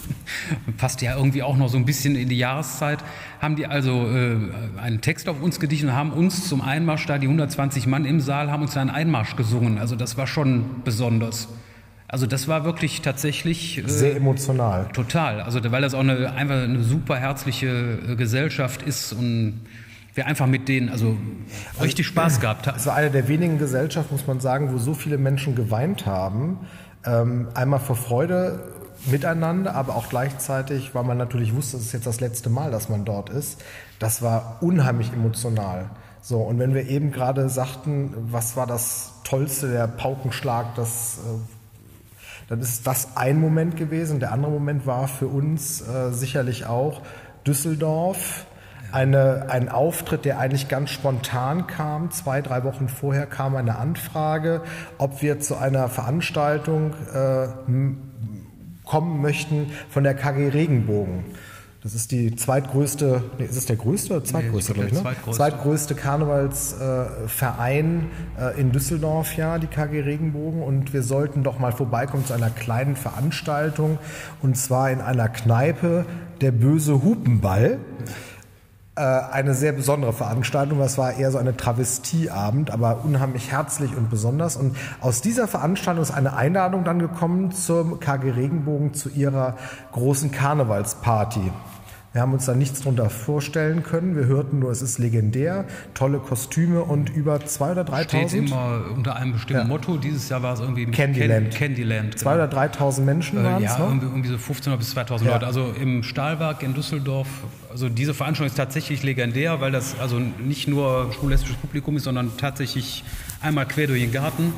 passt ja irgendwie auch noch so ein bisschen in die Jahreszeit, haben die also äh, einen Text auf uns gedichtet und haben uns zum Einmarsch, da die 120 Mann im Saal, haben uns einen Einmarsch gesungen. Also das war schon besonders. Also das war wirklich tatsächlich äh, sehr emotional. Total. Also weil das auch eine einfach eine super herzliche äh, Gesellschaft ist und wir einfach mit denen also, also richtig Spaß gehabt haben. Es war eine der wenigen Gesellschaften, muss man sagen, wo so viele Menschen geweint haben. Ähm, einmal vor Freude miteinander, aber auch gleichzeitig, weil man natürlich wusste, es ist jetzt das letzte Mal, dass man dort ist. Das war unheimlich emotional. So, und wenn wir eben gerade sagten, was war das Tollste, der Paukenschlag, das äh, dann ist das ein Moment gewesen. Der andere Moment war für uns äh, sicherlich auch Düsseldorf. Eine, ein Auftritt, der eigentlich ganz spontan kam. Zwei, drei Wochen vorher kam eine Anfrage, ob wir zu einer Veranstaltung äh, kommen möchten von der KG Regenbogen. Das ist die zweitgrößte, nee, ist es der größte oder zweitgrößte, nee, ich, ne? Zweitgrößte. zweitgrößte Karnevalsverein äh, in Düsseldorf, ja, die KG Regenbogen. Und wir sollten doch mal vorbeikommen zu einer kleinen Veranstaltung. Und zwar in einer Kneipe, der böse Hupenball. Äh, eine sehr besondere Veranstaltung. Das war eher so eine Travestieabend, aber unheimlich herzlich und besonders. Und aus dieser Veranstaltung ist eine Einladung dann gekommen zum KG Regenbogen zu ihrer großen Karnevalsparty. Wir haben uns da nichts drunter vorstellen können. Wir hörten nur, es ist legendär, tolle Kostüme und über 2.000 oder 3.000. Steht immer unter einem bestimmten ja. Motto. Dieses Jahr war es irgendwie Candyland. Candyland. 2.000 genau. oder 3.000 Menschen äh, waren es, Ja, irgendwie, irgendwie so 15.000 bis 2.000 ja. Leute. Also im Stahlwerk in Düsseldorf. Also diese Veranstaltung ist tatsächlich legendär, weil das also nicht nur schwul-lesbisches Publikum ist, sondern tatsächlich einmal quer durch den Garten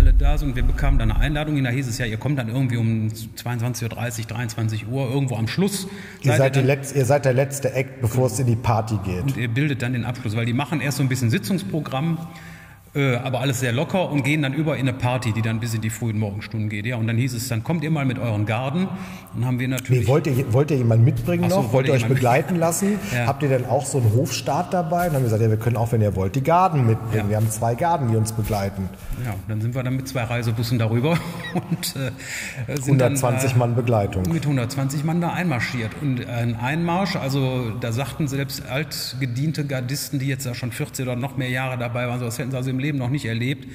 alle da sind. Wir bekamen dann eine Einladung. Da hieß es ja, ihr kommt dann irgendwie um 22.30 Uhr, 23 Uhr, irgendwo am Schluss. Ihr seid, ihr, Letz-, ihr seid der letzte Act, bevor es in die Party geht. Und ihr bildet dann den Abschluss, weil die machen erst so ein bisschen Sitzungsprogramm Äh, aber alles sehr locker und gehen dann über in eine Party, die dann bis in die frühen Morgenstunden geht. Ja, und dann hieß es, dann kommt ihr mal mit euren Garden. Dann haben wir natürlich. Nee, wollt, ihr, wollt ihr jemanden mitbringen so, noch? Wollt ihr euch begleiten lassen? Ja. Habt ihr denn auch so einen Hofstaat dabei? Dann haben wir gesagt, ja, wir können auch, wenn ihr wollt, die Garden mitbringen. Ja. Wir haben zwei Garden, die uns begleiten. Ja, dann sind wir dann mit zwei Reisebussen darüber und äh, sind 120 dann, äh, Mann Begleitung. Mit 120 Mann da einmarschiert. Und ein Einmarsch, also da sagten selbst altgediente Gardisten, die jetzt ja schon 14 oder noch mehr Jahre dabei waren, so das hätten sie also im Leben noch nicht erlebt.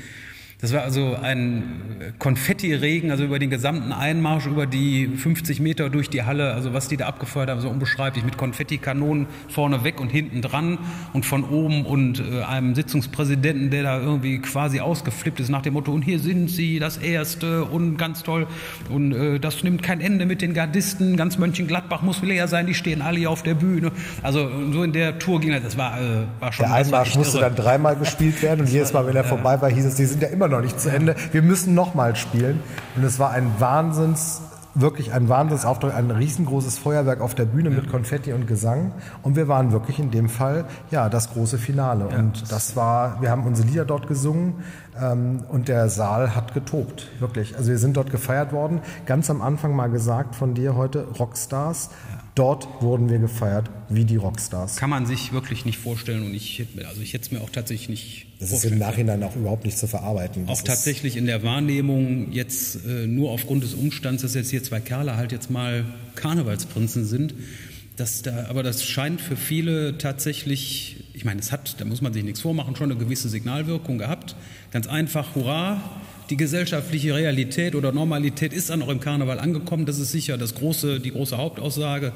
Das war also ein Konfettiregen, also über den gesamten Einmarsch, über die 50 Meter durch die Halle, also was die da abgefeuert haben, so unbeschreiblich, mit Konfettikanonen vorne weg und hinten dran und von oben und äh, einem Sitzungspräsidenten, der da irgendwie quasi ausgeflippt ist nach dem Motto, und hier sind sie, das Erste und ganz toll. Und äh, das nimmt kein Ende mit den Gardisten, ganz Mönchengladbach muss leer sein, die stehen alle hier auf der Bühne. Also so in der Tour ging das, das war, äh, war schon... Der Einmarsch musste irre. dann dreimal gespielt werden und jedes Mal, wenn er vorbei war, hieß es, die sind ja immer immer noch nicht zu Ende. Wir müssen nochmal spielen. Und es war ein Wahnsinns wirklich ein Wahnsinnsauftrag, ein riesengroßes Feuerwerk auf der Bühne mit Konfetti und Gesang. Und wir waren wirklich in dem Fall, ja, das große Finale. Und das war, wir haben unsere Lieder dort gesungen ähm, und der Saal hat getobt, wirklich. Also wir sind dort gefeiert worden. Ganz am Anfang mal gesagt von dir heute, Rockstars. Dort wurden wir gefeiert wie die Rockstars. Kann man sich wirklich nicht vorstellen und ich, also ich hätte es mir auch tatsächlich nicht Das ist im Nachhinein auch überhaupt nicht zu verarbeiten. Das auch tatsächlich in der Wahrnehmung jetzt äh, nur aufgrund des Umstands, dass jetzt hier zwei Kerle halt jetzt mal Karnevalsprinzen sind, dass da, aber das scheint für viele tatsächlich, ich meine, es hat, da muss man sich nichts vormachen, schon eine gewisse Signalwirkung gehabt. Ganz einfach, hurra, die gesellschaftliche Realität oder Normalität ist dann auch im Karneval angekommen. Das ist sicher das große, die große Hauptaussage.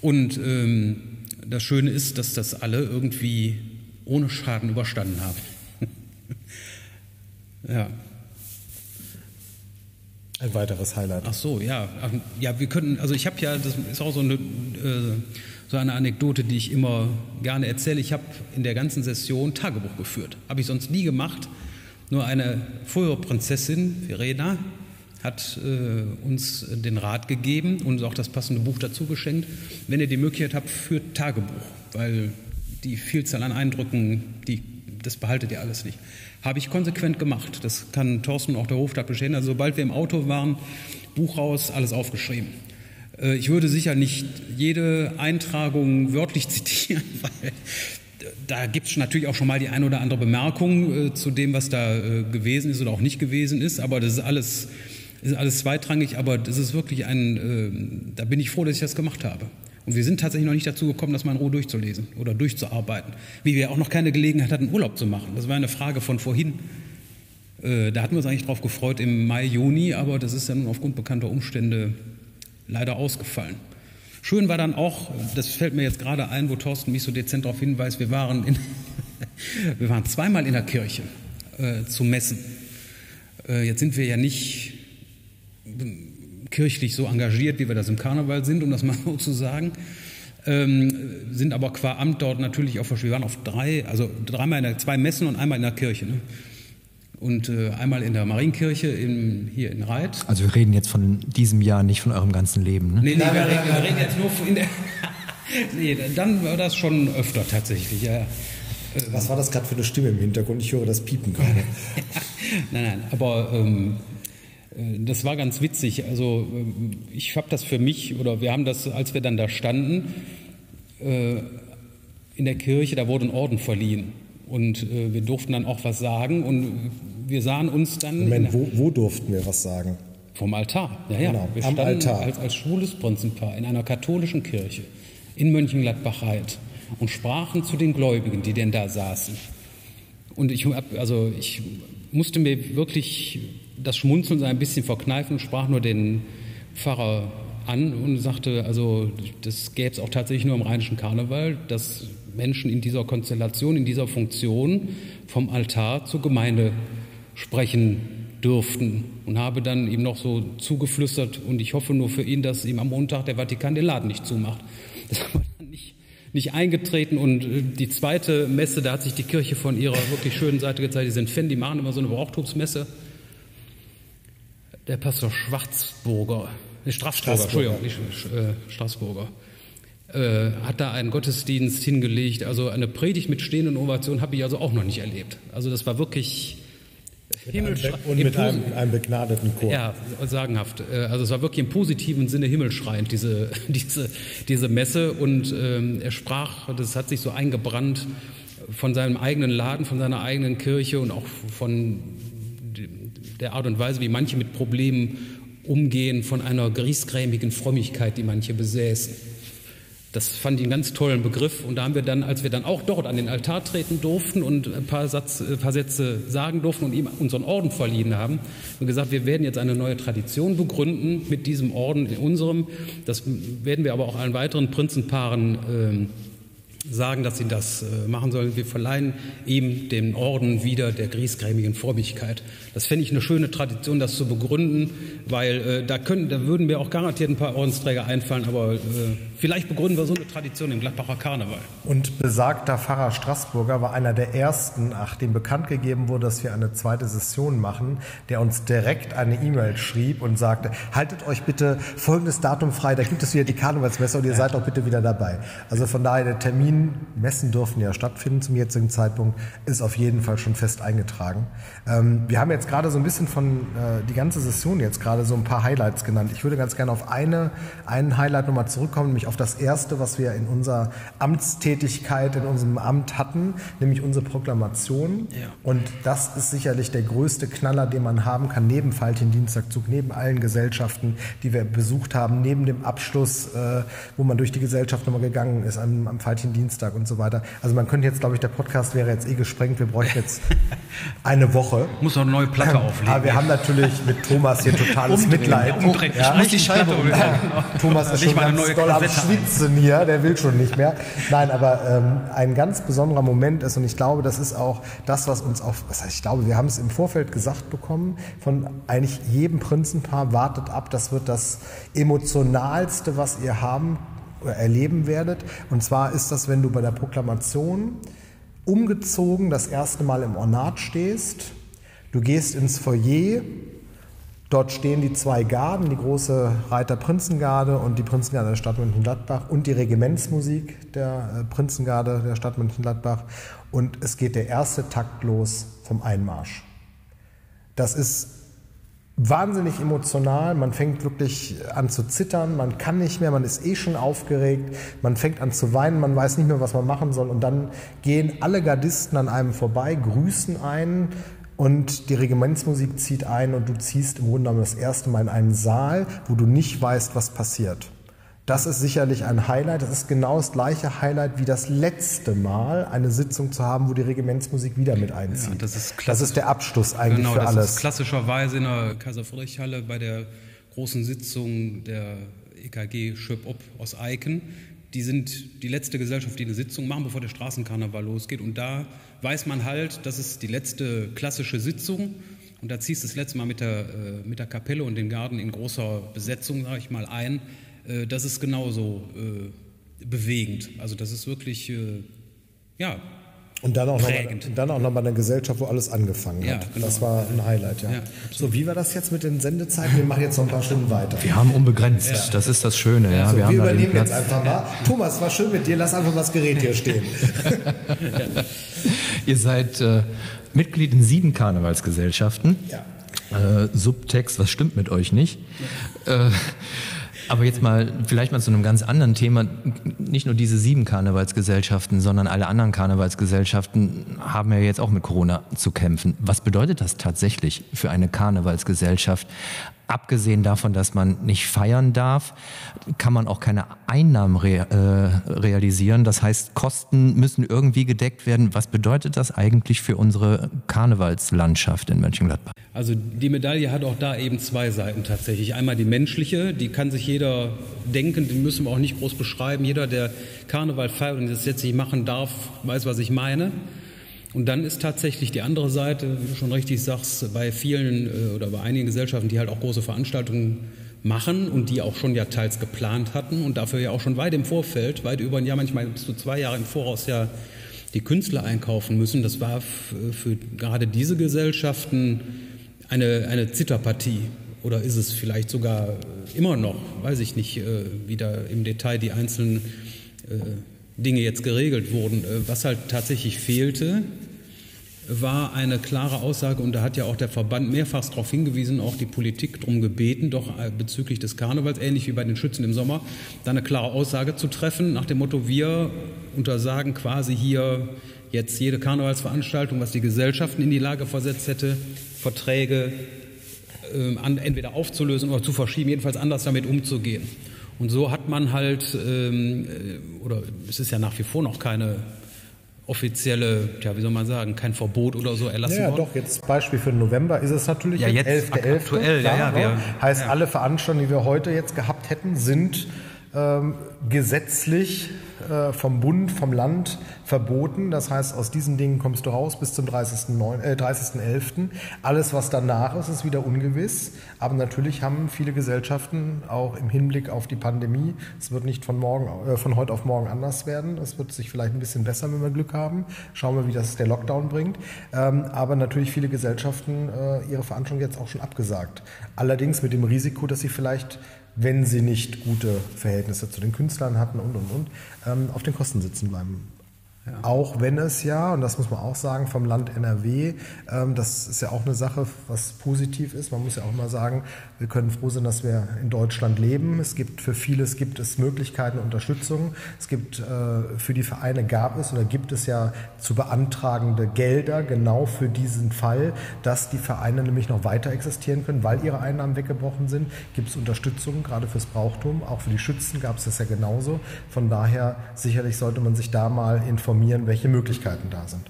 Und ähm, das Schöne ist, dass das alle irgendwie ohne Schaden überstanden haben. ja. Ein weiteres Highlight. Ach so, ja. Ja, wir können, also ich habe ja, das ist auch so eine, äh, so eine Anekdote, die ich immer gerne erzähle. Ich habe in der ganzen Session Tagebuch geführt. Habe ich sonst nie gemacht. Nur eine Feuerprinzessin, Verena, hat äh, uns den Rat gegeben und auch das passende Buch dazu geschenkt. Wenn ihr die Möglichkeit habt, führt Tagebuch, weil die Vielzahl an Eindrücken, die, das behaltet ihr alles nicht. Habe ich konsequent gemacht. Das kann Thorsten auch der Hofstadt bestätigen. Also sobald wir im Auto waren, Buch raus, alles aufgeschrieben. Äh, ich würde sicher nicht jede Eintragung wörtlich zitieren, weil da gibt es natürlich auch schon mal die ein oder andere Bemerkung äh, zu dem, was da äh, gewesen ist oder auch nicht gewesen ist, aber das ist alles, ist alles zweitrangig, aber das ist wirklich ein, äh, da bin ich froh, dass ich das gemacht habe. Und wir sind tatsächlich noch nicht dazu gekommen, das mal in Ruhe durchzulesen oder durchzuarbeiten. Wie wir auch noch keine Gelegenheit hatten, Urlaub zu machen. Das war eine Frage von vorhin. Äh, da hatten wir uns eigentlich drauf gefreut im Mai, Juni, aber das ist dann aufgrund bekannter Umstände leider ausgefallen. Schön war dann auch, das fällt mir jetzt gerade ein, wo Thorsten mich so dezent darauf hinweist, wir waren, in, wir waren zweimal in der Kirche äh, zu messen. Äh, jetzt sind wir ja nicht kirchlich so engagiert, wie wir das im Karneval sind, um das mal so zu sagen. Ähm, sind aber qua Amt dort natürlich auch, wir waren auf drei, also dreimal in der, zwei Messen und einmal in der Kirche. Ne? Und äh, einmal in der Marienkirche in, hier in Reit. Also wir reden jetzt von diesem Jahr, nicht von eurem ganzen Leben, ne? Nee, nee, wir, reden, wir reden jetzt nur von der... nee, dann war das schon öfter tatsächlich, ja. Was war das gerade für eine Stimme im Hintergrund? Ich höre das Piepen gerade. nein, nein, aber ähm, äh, das war ganz witzig. Also ähm, ich habe das für mich, oder wir haben das, als wir dann da standen, äh, in der Kirche, da wurde ein Orden verliehen. Und äh, wir durften dann auch was sagen und wir sahen uns dann. Moment, wo, wo durften wir was sagen? Vom Altar. Ja, ja. Genau, wir am Altar. Als, als schwules Prinzenpaar in einer katholischen Kirche in Mönchengladbach-Reit und sprachen zu den Gläubigen, die denn da saßen. Und ich, also ich musste mir wirklich das Schmunzeln so ein bisschen verkneifen und sprach nur den Pfarrer an und sagte, also das gäbe es auch tatsächlich nur im rheinischen Karneval, dass Menschen in dieser Konstellation, in dieser Funktion vom Altar zur Gemeinde sprechen dürften und habe dann ihm noch so zugeflüstert und ich hoffe nur für ihn, dass ihm am Montag der Vatikan den Laden nicht zumacht. Das war dann nicht, nicht eingetreten und äh, die zweite Messe, da hat sich die Kirche von ihrer wirklich schönen Seite gezeigt. Die sind Fan, die machen immer so eine Brauchtumsmesse. Der Pastor Schwarzburger, Straßburger, Straßburger. Entschuldigung, nicht äh, Straßburger äh, hat da einen Gottesdienst hingelegt. Also eine Predigt mit stehenden Ovationen habe ich also auch noch nicht erlebt. Also das war wirklich himmelschreiend. Und mit einem, einem, begnadeten Chor. Ja, sagenhaft. Äh, also es war wirklich im positiven Sinne himmelschreiend, diese, diese, diese Messe. Und ähm, er sprach, das hat sich so eingebrannt von seinem eigenen Laden, von seiner eigenen Kirche und auch von der Art und Weise, wie manche mit Problemen umgehen, von einer griesgrämigen Frömmigkeit, die manche besäßen. Das fand ich einen ganz tollen Begriff. Und da haben wir dann, als wir dann auch dort an den Altar treten durften und ein paar, Satz, ein paar Sätze sagen durften und ihm unseren Orden verliehen haben, haben gesagt, wir werden jetzt eine neue Tradition begründen mit diesem Orden in unserem. Das werden wir aber auch allen weiteren Prinzenpaaren äh, sagen, dass sie das äh, machen sollen. Wir verleihen ihm den Orden wieder der griesgrämigen Frömmigkeit. Das fände ich eine schöne Tradition, das zu begründen, weil äh, da, können, da würden mir auch garantiert ein paar Ordensträger einfallen, aber äh, vielleicht begründen wir so eine Tradition im Gladbacher Karneval. Und besagter Pfarrer Straßburger war einer der ersten, ach, dem bekannt gegeben wurde, dass wir eine zweite Session machen, der uns direkt eine E-Mail schrieb und sagte, haltet euch bitte folgendes Datum frei, da gibt es wieder die Karnevalsmesse und ihr seid auch bitte wieder dabei. Also von daher der Termin, Messen dürfen ja stattfinden zum jetzigen Zeitpunkt, ist auf jeden Fall schon fest eingetragen. Ähm, wir haben jetzt gerade so ein bisschen von äh, die ganze Session jetzt gerade so ein paar Highlights genannt. Ich würde ganz gerne auf eine, einen Highlight nochmal zurückkommen, nämlich auf das erste, was wir in unserer Amtstätigkeit, in unserem Amt hatten, nämlich unsere Proklamation. Ja. Und das ist sicherlich der größte Knaller, den man haben kann, neben Dienstagzug, neben allen Gesellschaften, die wir besucht haben, neben dem Abschluss, äh, wo man durch die Gesellschaft nochmal gegangen ist, am, am Dienstag. Dienstag und so weiter. Also man könnte jetzt, glaube ich, der Podcast wäre jetzt eh gesprengt. Wir bräuchten jetzt eine Woche. Muss noch eine neue Platte ähm, auflegen. Aber wir haben natürlich mit Thomas hier totales umdrehen, Mitleid. Umdrehen. Ja, ich muss die Scheibe umdrehen. Thomas ist schon ganz doll am Schwitzen hier. Der will schon nicht mehr. Nein, aber ähm, ein ganz besonderer Moment ist und ich glaube, das ist auch das, was uns auf, was heißt, ich glaube, wir haben es im Vorfeld gesagt bekommen von eigentlich jedem Prinzenpaar wartet ab. Das wird das emotionalste, was ihr haben erleben werdet. Und zwar ist das, wenn du bei der Proklamation umgezogen das erste Mal im Ornat stehst. Du gehst ins Foyer. Dort stehen die zwei Garden, die große Reiter-Prinzengarde und die Prinzengarde der Stadt Mönchengladbach und die Regimentsmusik der äh, Prinzengarde der Stadt Mönchengladbach. Und es geht der erste Takt los vom Einmarsch. Das ist wahnsinnig emotional, man fängt wirklich an zu zittern, man kann nicht mehr, man ist eh schon aufgeregt, man fängt an zu weinen, man weiß nicht mehr, was man machen soll. Und dann gehen alle Gardisten an einem vorbei, grüßen einen und die Regimentsmusik zieht ein und du ziehst im Grunde genommen das erste Mal in einen Saal, wo du nicht weißt, was passiert. Das ist sicherlich ein Highlight. Das ist genau das gleiche Highlight wie das letzte Mal, eine Sitzung zu haben, wo die Regimentsmusik wieder mit einzieht. Ja, das, ist das ist der Abschluss eigentlich genau, für alles. Das ist klassischerweise in der Kaiser-Friedrich-Halle bei der großen Sitzung der EKG Schöp-Op aus Eiken. Die sind die letzte Gesellschaft, die eine Sitzung machen, bevor der Straßenkarneval losgeht. Und da weiß man halt, das ist die letzte klassische Sitzung. Und da ziehst du das letzte Mal mit der, äh, mit der Kapelle und den Garten in großer Besetzung, sage ich mal, ein. Äh, das ist genauso äh, bewegend. Also das ist wirklich, äh, ja, und dann auch, prägend. noch, dann auch noch bei einer Gesellschaft, wo alles angefangen hat. Ja, genau. Das war ein Highlight, ja. ja so, wie war das jetzt mit den Sendezeiten? Wir machen jetzt noch ein paar Stunden weiter. Wir haben unbegrenzt, ja. das ist das Schöne. Ja. So, wir, wir übernehmen jetzt einfach mal. Thomas, war schön mit dir, lass einfach mal das Gerät hier stehen. Ihr seid äh, Mitglied in sieben Karnevalsgesellschaften. Ja. Äh, Subtext, was stimmt mit euch nicht? Äh, aber jetzt mal, vielleicht mal zu einem ganz anderen Thema. Nicht nur diese sieben Karnevalsgesellschaften, sondern alle anderen Karnevalsgesellschaften haben ja jetzt auch mit Corona zu kämpfen. Was bedeutet das tatsächlich für eine Karnevalsgesellschaft? Abgesehen davon, dass man nicht feiern darf, kann man auch keine Einnahmen rea äh, realisieren. Das heißt, Kosten müssen irgendwie gedeckt werden. Was bedeutet das eigentlich für unsere Karnevalslandschaft in Mönchengladbach? Also die Medaille hat auch da eben zwei Seiten tatsächlich. Einmal die menschliche, die kann sich jeder denken, die müssen wir auch nicht groß beschreiben. Jeder, der Karneval feiert und das jetzt nicht machen darf, weiß, was ich meine. Und dann ist tatsächlich die andere Seite, wie du schon richtig sagst, bei vielen äh, oder bei einigen Gesellschaften, die halt auch große Veranstaltungen machen und die auch schon ja teils geplant hatten und dafür ja auch schon weit im Vorfeld, weit über ein Jahr, manchmal bis zu zwei Jahre im Voraus ja die Künstler einkaufen müssen. Das war für gerade diese Gesellschaften eine, eine Zitterpartie. oder ist es vielleicht sogar immer noch, weiß ich nicht, wie da im Detail die einzelnen Dinge jetzt geregelt wurden. Was halt tatsächlich fehlte, war eine klare Aussage, und da hat ja auch der Verband mehrfach darauf hingewiesen, auch die Politik darum gebeten, doch äh, bezüglich des Karnevals, ähnlich wie bei den Schützen im Sommer, da eine klare Aussage zu treffen, nach dem Motto, wir untersagen quasi hier jetzt jede Karnevalsveranstaltung, was die Gesellschaften in die Lage versetzt hätte, Verträge äh, entweder aufzulösen oder zu verschieben, jedenfalls anders damit umzugehen. Und so hat man halt, ähm, äh, oder es ist ja nach wie vor noch keine offizielle, ja, wie soll man sagen, kein Verbot oder so erlassen ja, worden? Ja, doch, jetzt Beispiel für November ist es natürlich ja, jetzt 11.11. Aktuell, ja, ja, wir, heißt, alle Veranstaltungen, die wir heute jetzt gehabt hätten, sind ähm, gesetzlich äh, vom Bund, vom Land verboten. Das heißt, aus diesen Dingen kommst du raus bis zum 30.11. Äh, 30 Alles, was danach ist, ist wieder ungewiss. Aber natürlich haben viele Gesellschaften auch im Hinblick auf die Pandemie, es wird nicht von, morgen, äh, von heute auf morgen anders werden. Es wird sich vielleicht ein bisschen besser, wenn wir Glück haben. Schauen wir, wie das der Lockdown bringt. Ähm, aber natürlich viele Gesellschaften äh, ihre Veranstaltung jetzt auch schon abgesagt. Allerdings mit dem Risiko, dass sie vielleicht wenn sie nicht gute Verhältnisse zu den Künstlern hatten und, und, und, ähm, auf den Kosten sitzen bleiben. Auch wenn es ja, und das muss man auch sagen, vom Land NRW, ähm, das ist ja auch eine Sache, was positiv ist. Man muss ja auch mal sagen, wir können froh sein, dass wir in Deutschland leben. Es gibt für vieles gibt es Möglichkeiten, Unterstützung. Es gibt äh, für die Vereine gab es oder gibt es ja zu beantragende Gelder genau für diesen Fall, dass die Vereine nämlich noch weiter existieren können, weil ihre Einnahmen weggebrochen sind. Gibt es Unterstützung gerade fürs Brauchtum, auch für die Schützen gab es das ja genauso. Von daher sicherlich sollte man sich da mal informieren informieren, welche Möglichkeiten da sind.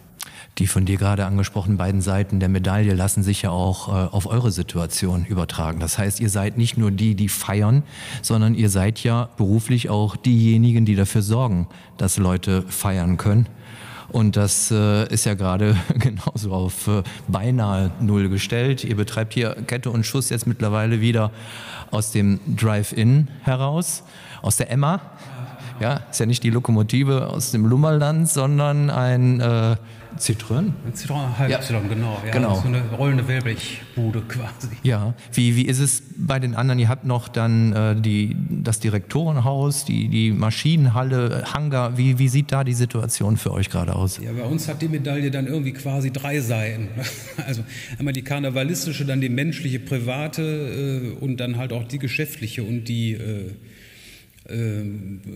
Die von dir gerade angesprochenen beiden Seiten der Medaille lassen sich ja auch äh, auf eure Situation übertragen. Das heißt, ihr seid nicht nur die, die feiern, sondern ihr seid ja beruflich auch diejenigen, die dafür sorgen, dass Leute feiern können. Und das äh, ist ja gerade genauso auf äh, beinahe Null gestellt. Ihr betreibt hier Kette und Schuss jetzt mittlerweile wieder aus dem Drive-In heraus, aus der Emma. Ja, ist ja nicht die Lokomotive aus dem Lummerland, sondern ein äh, Citroën. Ein Citroën Halb ja. Y, genau. Ja, genau. So eine rollende Wellblechbude quasi. Ja, wie, wie ist es bei den anderen? Ihr habt noch dann äh, die, das Direktorenhaus, die, die Maschinenhalle, Hangar. Wie, wie sieht da die Situation für euch gerade aus? Ja, bei uns hat die Medaille dann irgendwie quasi drei Seiten. Also einmal die karnevalistische, dann die menschliche, private äh, und dann halt auch die geschäftliche und die äh,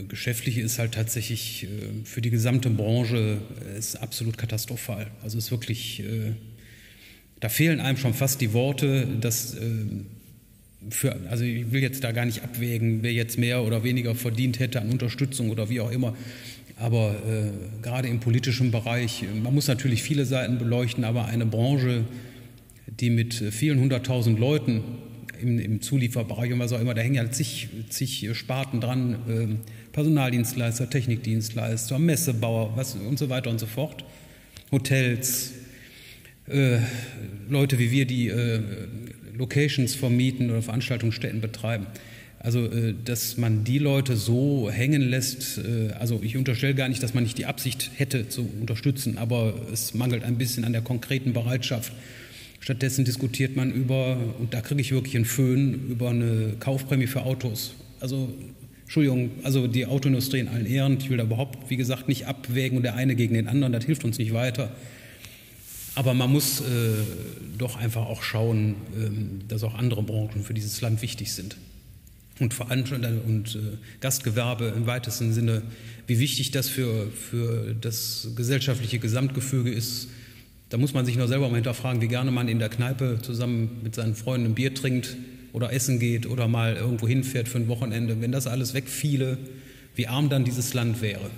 geschäftliche ist halt tatsächlich äh, für die gesamte Branche äh, ist absolut katastrophal. Also ist wirklich, äh, da fehlen einem schon fast die Worte, dass für, also ich will jetzt da gar nicht abwägen, wer jetzt mehr oder weniger verdient hätte an Unterstützung oder wie auch immer. Aber äh, gerade im politischen Bereich, man muss natürlich viele Seiten beleuchten, aber eine Branche, die mit vielen hunderttausend Leuten im, im Zulieferbereich und was auch immer, da hängen ja zig, zig Sparten dran, äh, Personaldienstleister, Technikdienstleister, Messebauer was, und so weiter und so fort, Hotels, äh, Leute wie wir, die äh, Locations vermieten oder Veranstaltungsstätten betreiben. Also, äh, dass man die Leute so hängen lässt, also ich unterstelle gar nicht, dass man nicht die Absicht hätte zu unterstützen, aber es mangelt ein bisschen an der konkreten Bereitschaft Stattdessen diskutiert man über, und da kriege ich wirklich einen Föhn, über eine Kaufprämie für Autos. Also, Entschuldigung, also die Autoindustrie in allen Ehren, ich will da überhaupt, wie gesagt, nicht abwägen und der eine gegen den anderen, das hilft uns nicht weiter. Aber man muss äh, doch einfach auch schauen, äh, dass auch andere Branchen für dieses Land wichtig sind. Und Veranstalter und äh, Gastgewerbe im weitesten Sinne, wie wichtig das für, für das gesellschaftliche Gesamtgefüge ist, da muss man sich nur selber mal hinterfragen, wie gerne man in der Kneipe zusammen mit seinen Freunden ein Bier trinkt oder essen geht oder mal irgendwo hinfährt für ein Wochenende. Wenn das alles wegfiele, wie arm dann dieses Land wäre.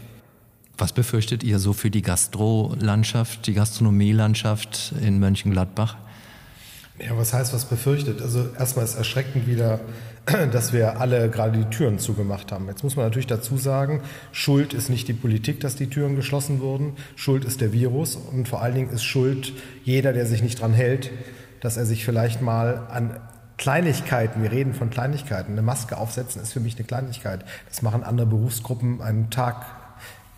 Was befürchtet ihr so für die Gastrolandschaft, die Gastronomielandschaft in Mönchengladbach? Ja, was heißt, was befürchtet? Also erstmal ist erschreckend wieder, dass wir alle gerade die Türen zugemacht haben. Jetzt muss man natürlich dazu sagen, Schuld ist nicht die Politik, dass die Türen geschlossen wurden. Schuld ist der Virus und vor allen Dingen ist Schuld jeder, der sich nicht dran hält, dass er sich vielleicht mal an Kleinigkeiten, wir reden von Kleinigkeiten, eine Maske aufsetzen ist für mich eine Kleinigkeit. Das machen andere Berufsgruppen einen Tag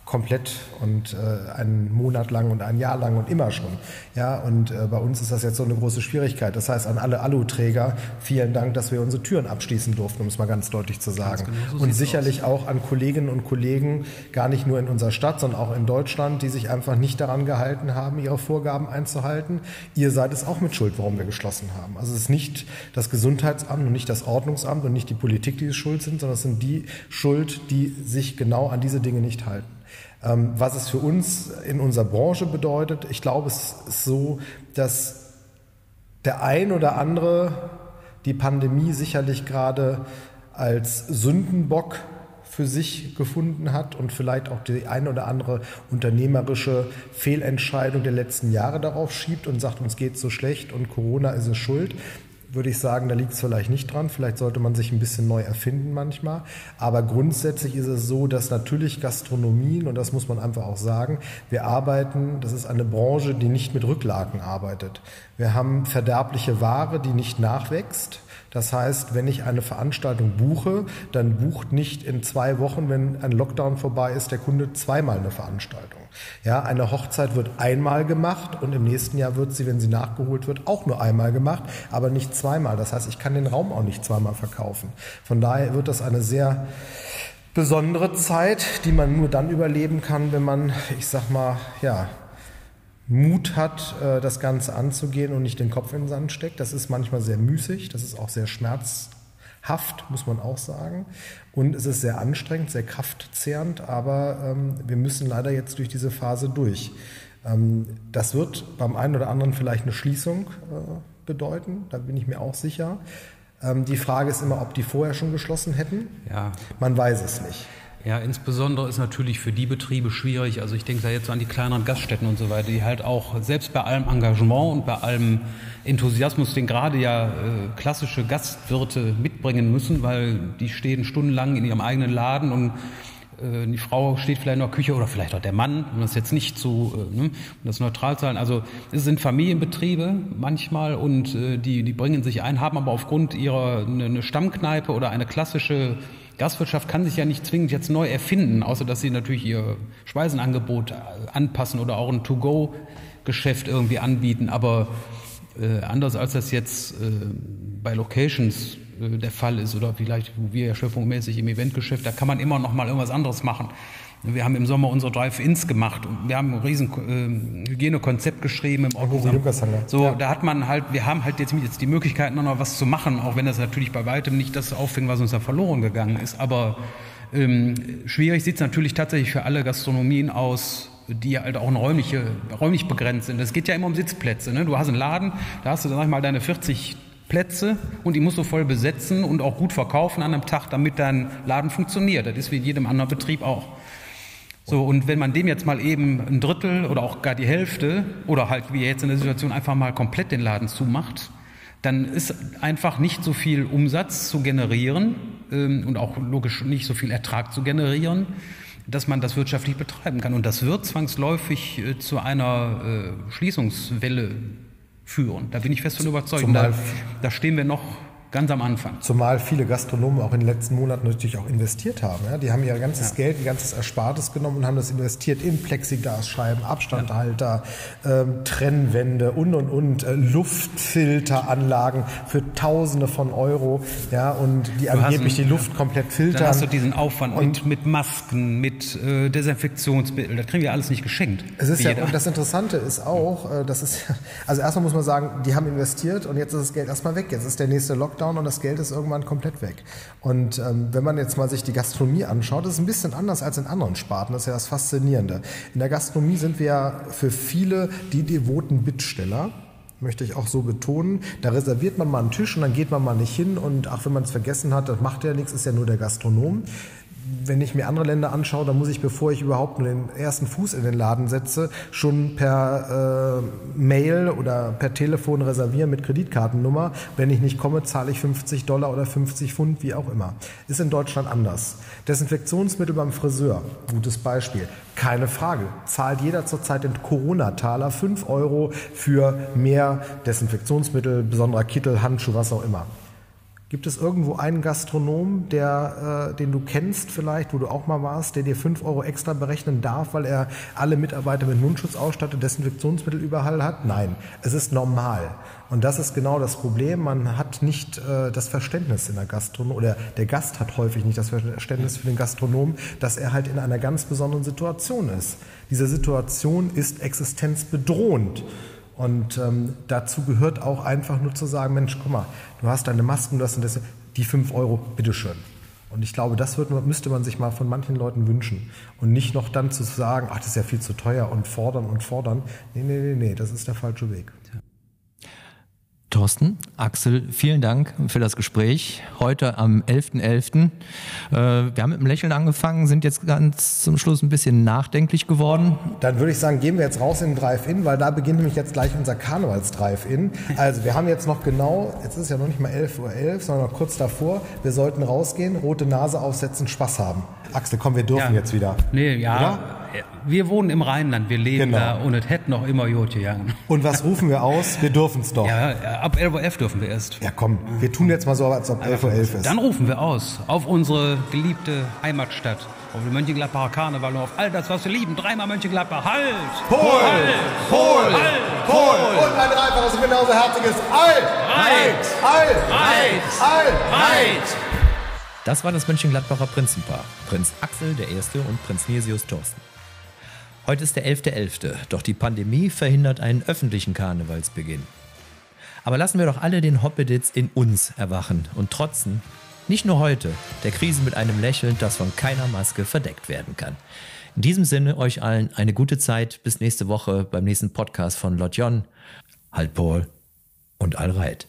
komplett und äh, einen Monat lang und ein Jahr lang und immer schon. Ja, und äh, bei uns ist das jetzt so eine große Schwierigkeit. Das heißt, an alle Aluträger, vielen Dank, dass wir unsere Türen abschließen durften, um es mal ganz deutlich zu sagen. Genau so und sicherlich aus. auch an Kolleginnen und Kollegen, gar nicht nur in unserer Stadt, sondern auch in Deutschland, die sich einfach nicht daran gehalten haben, ihre Vorgaben einzuhalten. Ihr seid es auch mit Schuld, warum wir geschlossen haben. Also es ist nicht das Gesundheitsamt und nicht das Ordnungsamt und nicht die Politik, die schuld sind, sondern es sind die Schuld, die sich genau an diese Dinge nicht halten. Ähm, was es für uns in unserer Branche bedeutet, ich glaube, es ist so, dass der ein oder andere die Pandemie sicherlich gerade als Sündenbock für sich gefunden hat und vielleicht auch die ein oder andere unternehmerische Fehlentscheidung der letzten Jahre darauf schiebt und sagt, uns geht so schlecht und Corona ist es schuld würde ich sagen, da liegt es vielleicht nicht dran. Vielleicht sollte man sich ein bisschen neu erfinden manchmal. Aber grundsätzlich ist es so, dass natürlich Gastronomien, und das muss man einfach auch sagen, wir arbeiten, das ist eine Branche, die nicht mit Rücklagen arbeitet. Wir haben verderbliche Ware, die nicht nachwächst. Das heißt, wenn ich eine Veranstaltung buche, dann bucht nicht in zwei Wochen, wenn ein Lockdown vorbei ist, der Kunde zweimal eine Veranstaltung. Ja, eine Hochzeit wird einmal gemacht und im nächsten Jahr wird sie, wenn sie nachgeholt wird, auch nur einmal gemacht, aber nicht zweimal. Das heißt, ich kann den Raum auch nicht zweimal verkaufen. Von daher wird das eine sehr besondere Zeit, die man nur dann überleben kann, wenn man, ich sag mal, ja, Mut hat, äh, das Ganze anzugehen und nicht den Kopf in den Sand steckt. Das ist manchmal sehr müßig, das ist auch sehr schmerzhaft, muss man auch sagen. Und es ist sehr anstrengend, sehr kraftzehrend, aber ähm, wir müssen leider jetzt durch diese Phase durch. Ähm, das wird beim einen oder anderen vielleicht eine Schließung äh, bedeuten, da bin ich mir auch sicher. Ähm, die Frage ist immer, ob die vorher schon geschlossen hätten. Ja. Man weiß es nicht. Ja, insbesondere ist natürlich für die Betriebe schwierig. Also ich denke da jetzt an die kleineren Gaststätten und so weiter, die halt auch selbst bei allem Engagement und bei allem Enthusiasmus, den gerade ja äh, klassische Gastwirte mitbringen müssen, weil die stehen stundenlang in ihrem eigenen Laden und die Frau steht vielleicht in der Küche oder vielleicht auch der Mann, um das jetzt nicht zu, äh, ne, um das neutral zu halten. Also es sind Familienbetriebe manchmal und äh, die, die bringen sich ein, haben aber aufgrund ihrer eine, eine Stammkneipe oder eine klassische Gastwirtschaft kann sich ja nicht zwingend jetzt neu erfinden, außer dass sie natürlich ihr Speisenangebot anpassen oder auch ein To-Go-Geschäft irgendwie anbieten. Aber äh, anders als das jetzt äh, bei Locations äh, der Fall ist oder vielleicht wo wir ja schöpfungsmäßig im Eventgeschäft, da kann man immer noch mal irgendwas anderes machen. Wir haben im Sommer unsere Drive-Ins gemacht und wir haben ein riesen äh, Hygienekonzept geschrieben im Autosamt. So, ja. da hat man halt, wir haben halt jetzt, jetzt die Möglichkeit, noch was zu machen, auch wenn das natürlich bei weitem nicht das auffängt, was uns da verloren gegangen ist. Aber ähm, schwierig sieht es natürlich tatsächlich für alle Gastronomien aus, die halt auch räumliche, räumlich begrenzt sind. Es geht ja immer um Sitzplätze. Ne? Du hast einen Laden, da hast du, sag ich mal, deine 40 Plätze und die musst du voll besetzen und auch gut verkaufen an einem Tag, damit dein Laden funktioniert. Das ist wie in jedem anderen Betrieb auch. So, und wenn man dem jetzt mal eben ein Drittel oder auch gar die Hälfte oder halt wie jetzt in der Situation einfach mal komplett den Laden zumacht, dann ist einfach nicht so viel Umsatz zu generieren ähm, und auch logisch nicht so viel Ertrag zu generieren, dass man das wirtschaftlich betreiben kann. Und das wird zwangsläufig äh, zu einer äh, Schließungswelle führen. Da bin ich fest von überzeugt. Da, da stehen wir noch Ganz am Anfang. Zumal viele Gastronomen auch in den letzten Monaten natürlich auch investiert haben. Ja? Die haben ihr ganzes ja. Geld, ihr ganzes Erspartes genommen und haben das investiert in Plexiglasscheiben, Abstandhalter, ja. ähm, Trennwände und und und äh, Luftfilteranlagen für Tausende von Euro. Ja, und die angeblich die Luft komplett filtern. Dann hast du diesen Aufwand und mit, mit Masken, mit äh, Desinfektionsmitteln. Das kriegen wir alles nicht geschenkt. Es ist ja, und das Interessante ist auch, äh, das ist, also erstmal muss man sagen, die haben investiert und jetzt ist das Geld erstmal weg. Jetzt ist der nächste Lockdown Lockdown und das Geld ist irgendwann komplett weg. Und ähm, wenn man jetzt mal sich die Gastronomie anschaut, ist ein bisschen anders als in anderen Sparten. Das ist ja das Faszinierende. In der Gastronomie sind wir ja für viele die devoten Bittsteller möchte ich auch so betonen. Da reserviert man mal einen Tisch und dann geht man mal nicht hin und ach, wenn man es vergessen hat, das macht ja nichts, ist ja nur der Gastronom wenn ich mir andere Länder anschaue, dann muss ich, bevor ich überhaupt nur den ersten Fuß in den Laden setze, schon per äh, Mail oder per Telefon reservieren mit Kreditkartennummer. Wenn ich nicht komme, zahle ich 50 Dollar oder 50 Pfund, wie auch immer. Ist in Deutschland anders. Desinfektionsmittel beim Friseur, gutes Beispiel. Keine Frage. Zahlt jeder zurzeit den Corona-Taler 5 Euro für mehr Desinfektionsmittel, besonderer Kittel, Handschuh, was auch immer. Gibt es irgendwo einen Gastronom, der, äh, den du kennst vielleicht, wo du auch mal warst, der dir 5 Euro extra berechnen darf, weil er alle Mitarbeiter mit Mundschutz ausstattet, Desinfektionsmittel überall hat? Nein, es ist normal. Und das ist genau das Problem. Man hat nicht äh, das Verständnis in der Gastronomie, oder der Gast hat häufig nicht das Verständnis für den Gastronom, dass er halt in einer ganz besonderen Situation ist. Diese Situation ist existenzbedrohend. Und ähm, dazu gehört auch einfach nur zu sagen, Mensch, guck mal, du hast deine Masken, du hast das, die fünf Euro, bitteschön. Und ich glaube, das wird, müsste man sich mal von manchen Leuten wünschen. Und nicht noch dann zu sagen, ach, das ist ja viel zu teuer und fordern und fordern. Nee, nee, nee, nee, das ist der falsche Weg. Thorsten, Axel, vielen Dank für das Gespräch. Heute am 11.11. .11. Äh, wir haben mit einem Lächeln angefangen, sind jetzt ganz zum Schluss ein bisschen nachdenklich geworden. Dann würde ich sagen, gehen wir jetzt raus in den Drive-In, weil da beginnt nämlich jetzt gleich unser Karnevals-Drive-In. Also wir haben jetzt noch genau, jetzt ist es ja noch nicht mal 11.11 Uhr, 11, sondern noch kurz davor. Wir sollten rausgehen, rote Nase aufsetzen, Spaß haben. Axel, komm, wir dürfen ja. jetzt wieder. Nee, ja. Oder? Wir wohnen im Rheinland, wir leben genau. da und es hätte noch immer gut gegangen. Und was rufen wir aus? Wir dürfen es doch. Ja, ab 11.11 Uhr dürfen wir erst. Ja komm, wir tun jetzt mal so, als ob 11.11 Uhr .11 ist. Dann rufen wir aus auf unsere geliebte Heimatstadt, auf den Mönchengladbacher Karneval und auf all das, was wir lieben. Dreimal Mönchengladbach. Halt! Pol! Halt! Pol! Halt! Pol! Und ein dreifaches und genauso herziges Halt! Halt! Halt! Halt! Halt! Halt! Das war das Mönchengladbacher Prinzenpaar. Prinz Axel der Erste und Prinz Nesius Thorsten. Heute ist der 11.11., .11., doch die Pandemie verhindert einen öffentlichen Karnevalsbeginn. Aber lassen wir doch alle den Hoppeditz in uns erwachen und trotzen, nicht nur heute, der Krise mit einem Lächeln, das von keiner Maske verdeckt werden kann. In diesem Sinne euch allen eine gute Zeit. Bis nächste Woche beim nächsten Podcast von Lotjon, Halt Paul und Allreit.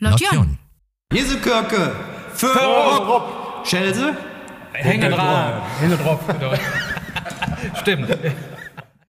Lotjon. Jesu Kirke. Für Rupp. Schelse? Hänge dran. Hänge drauf. Stimmt.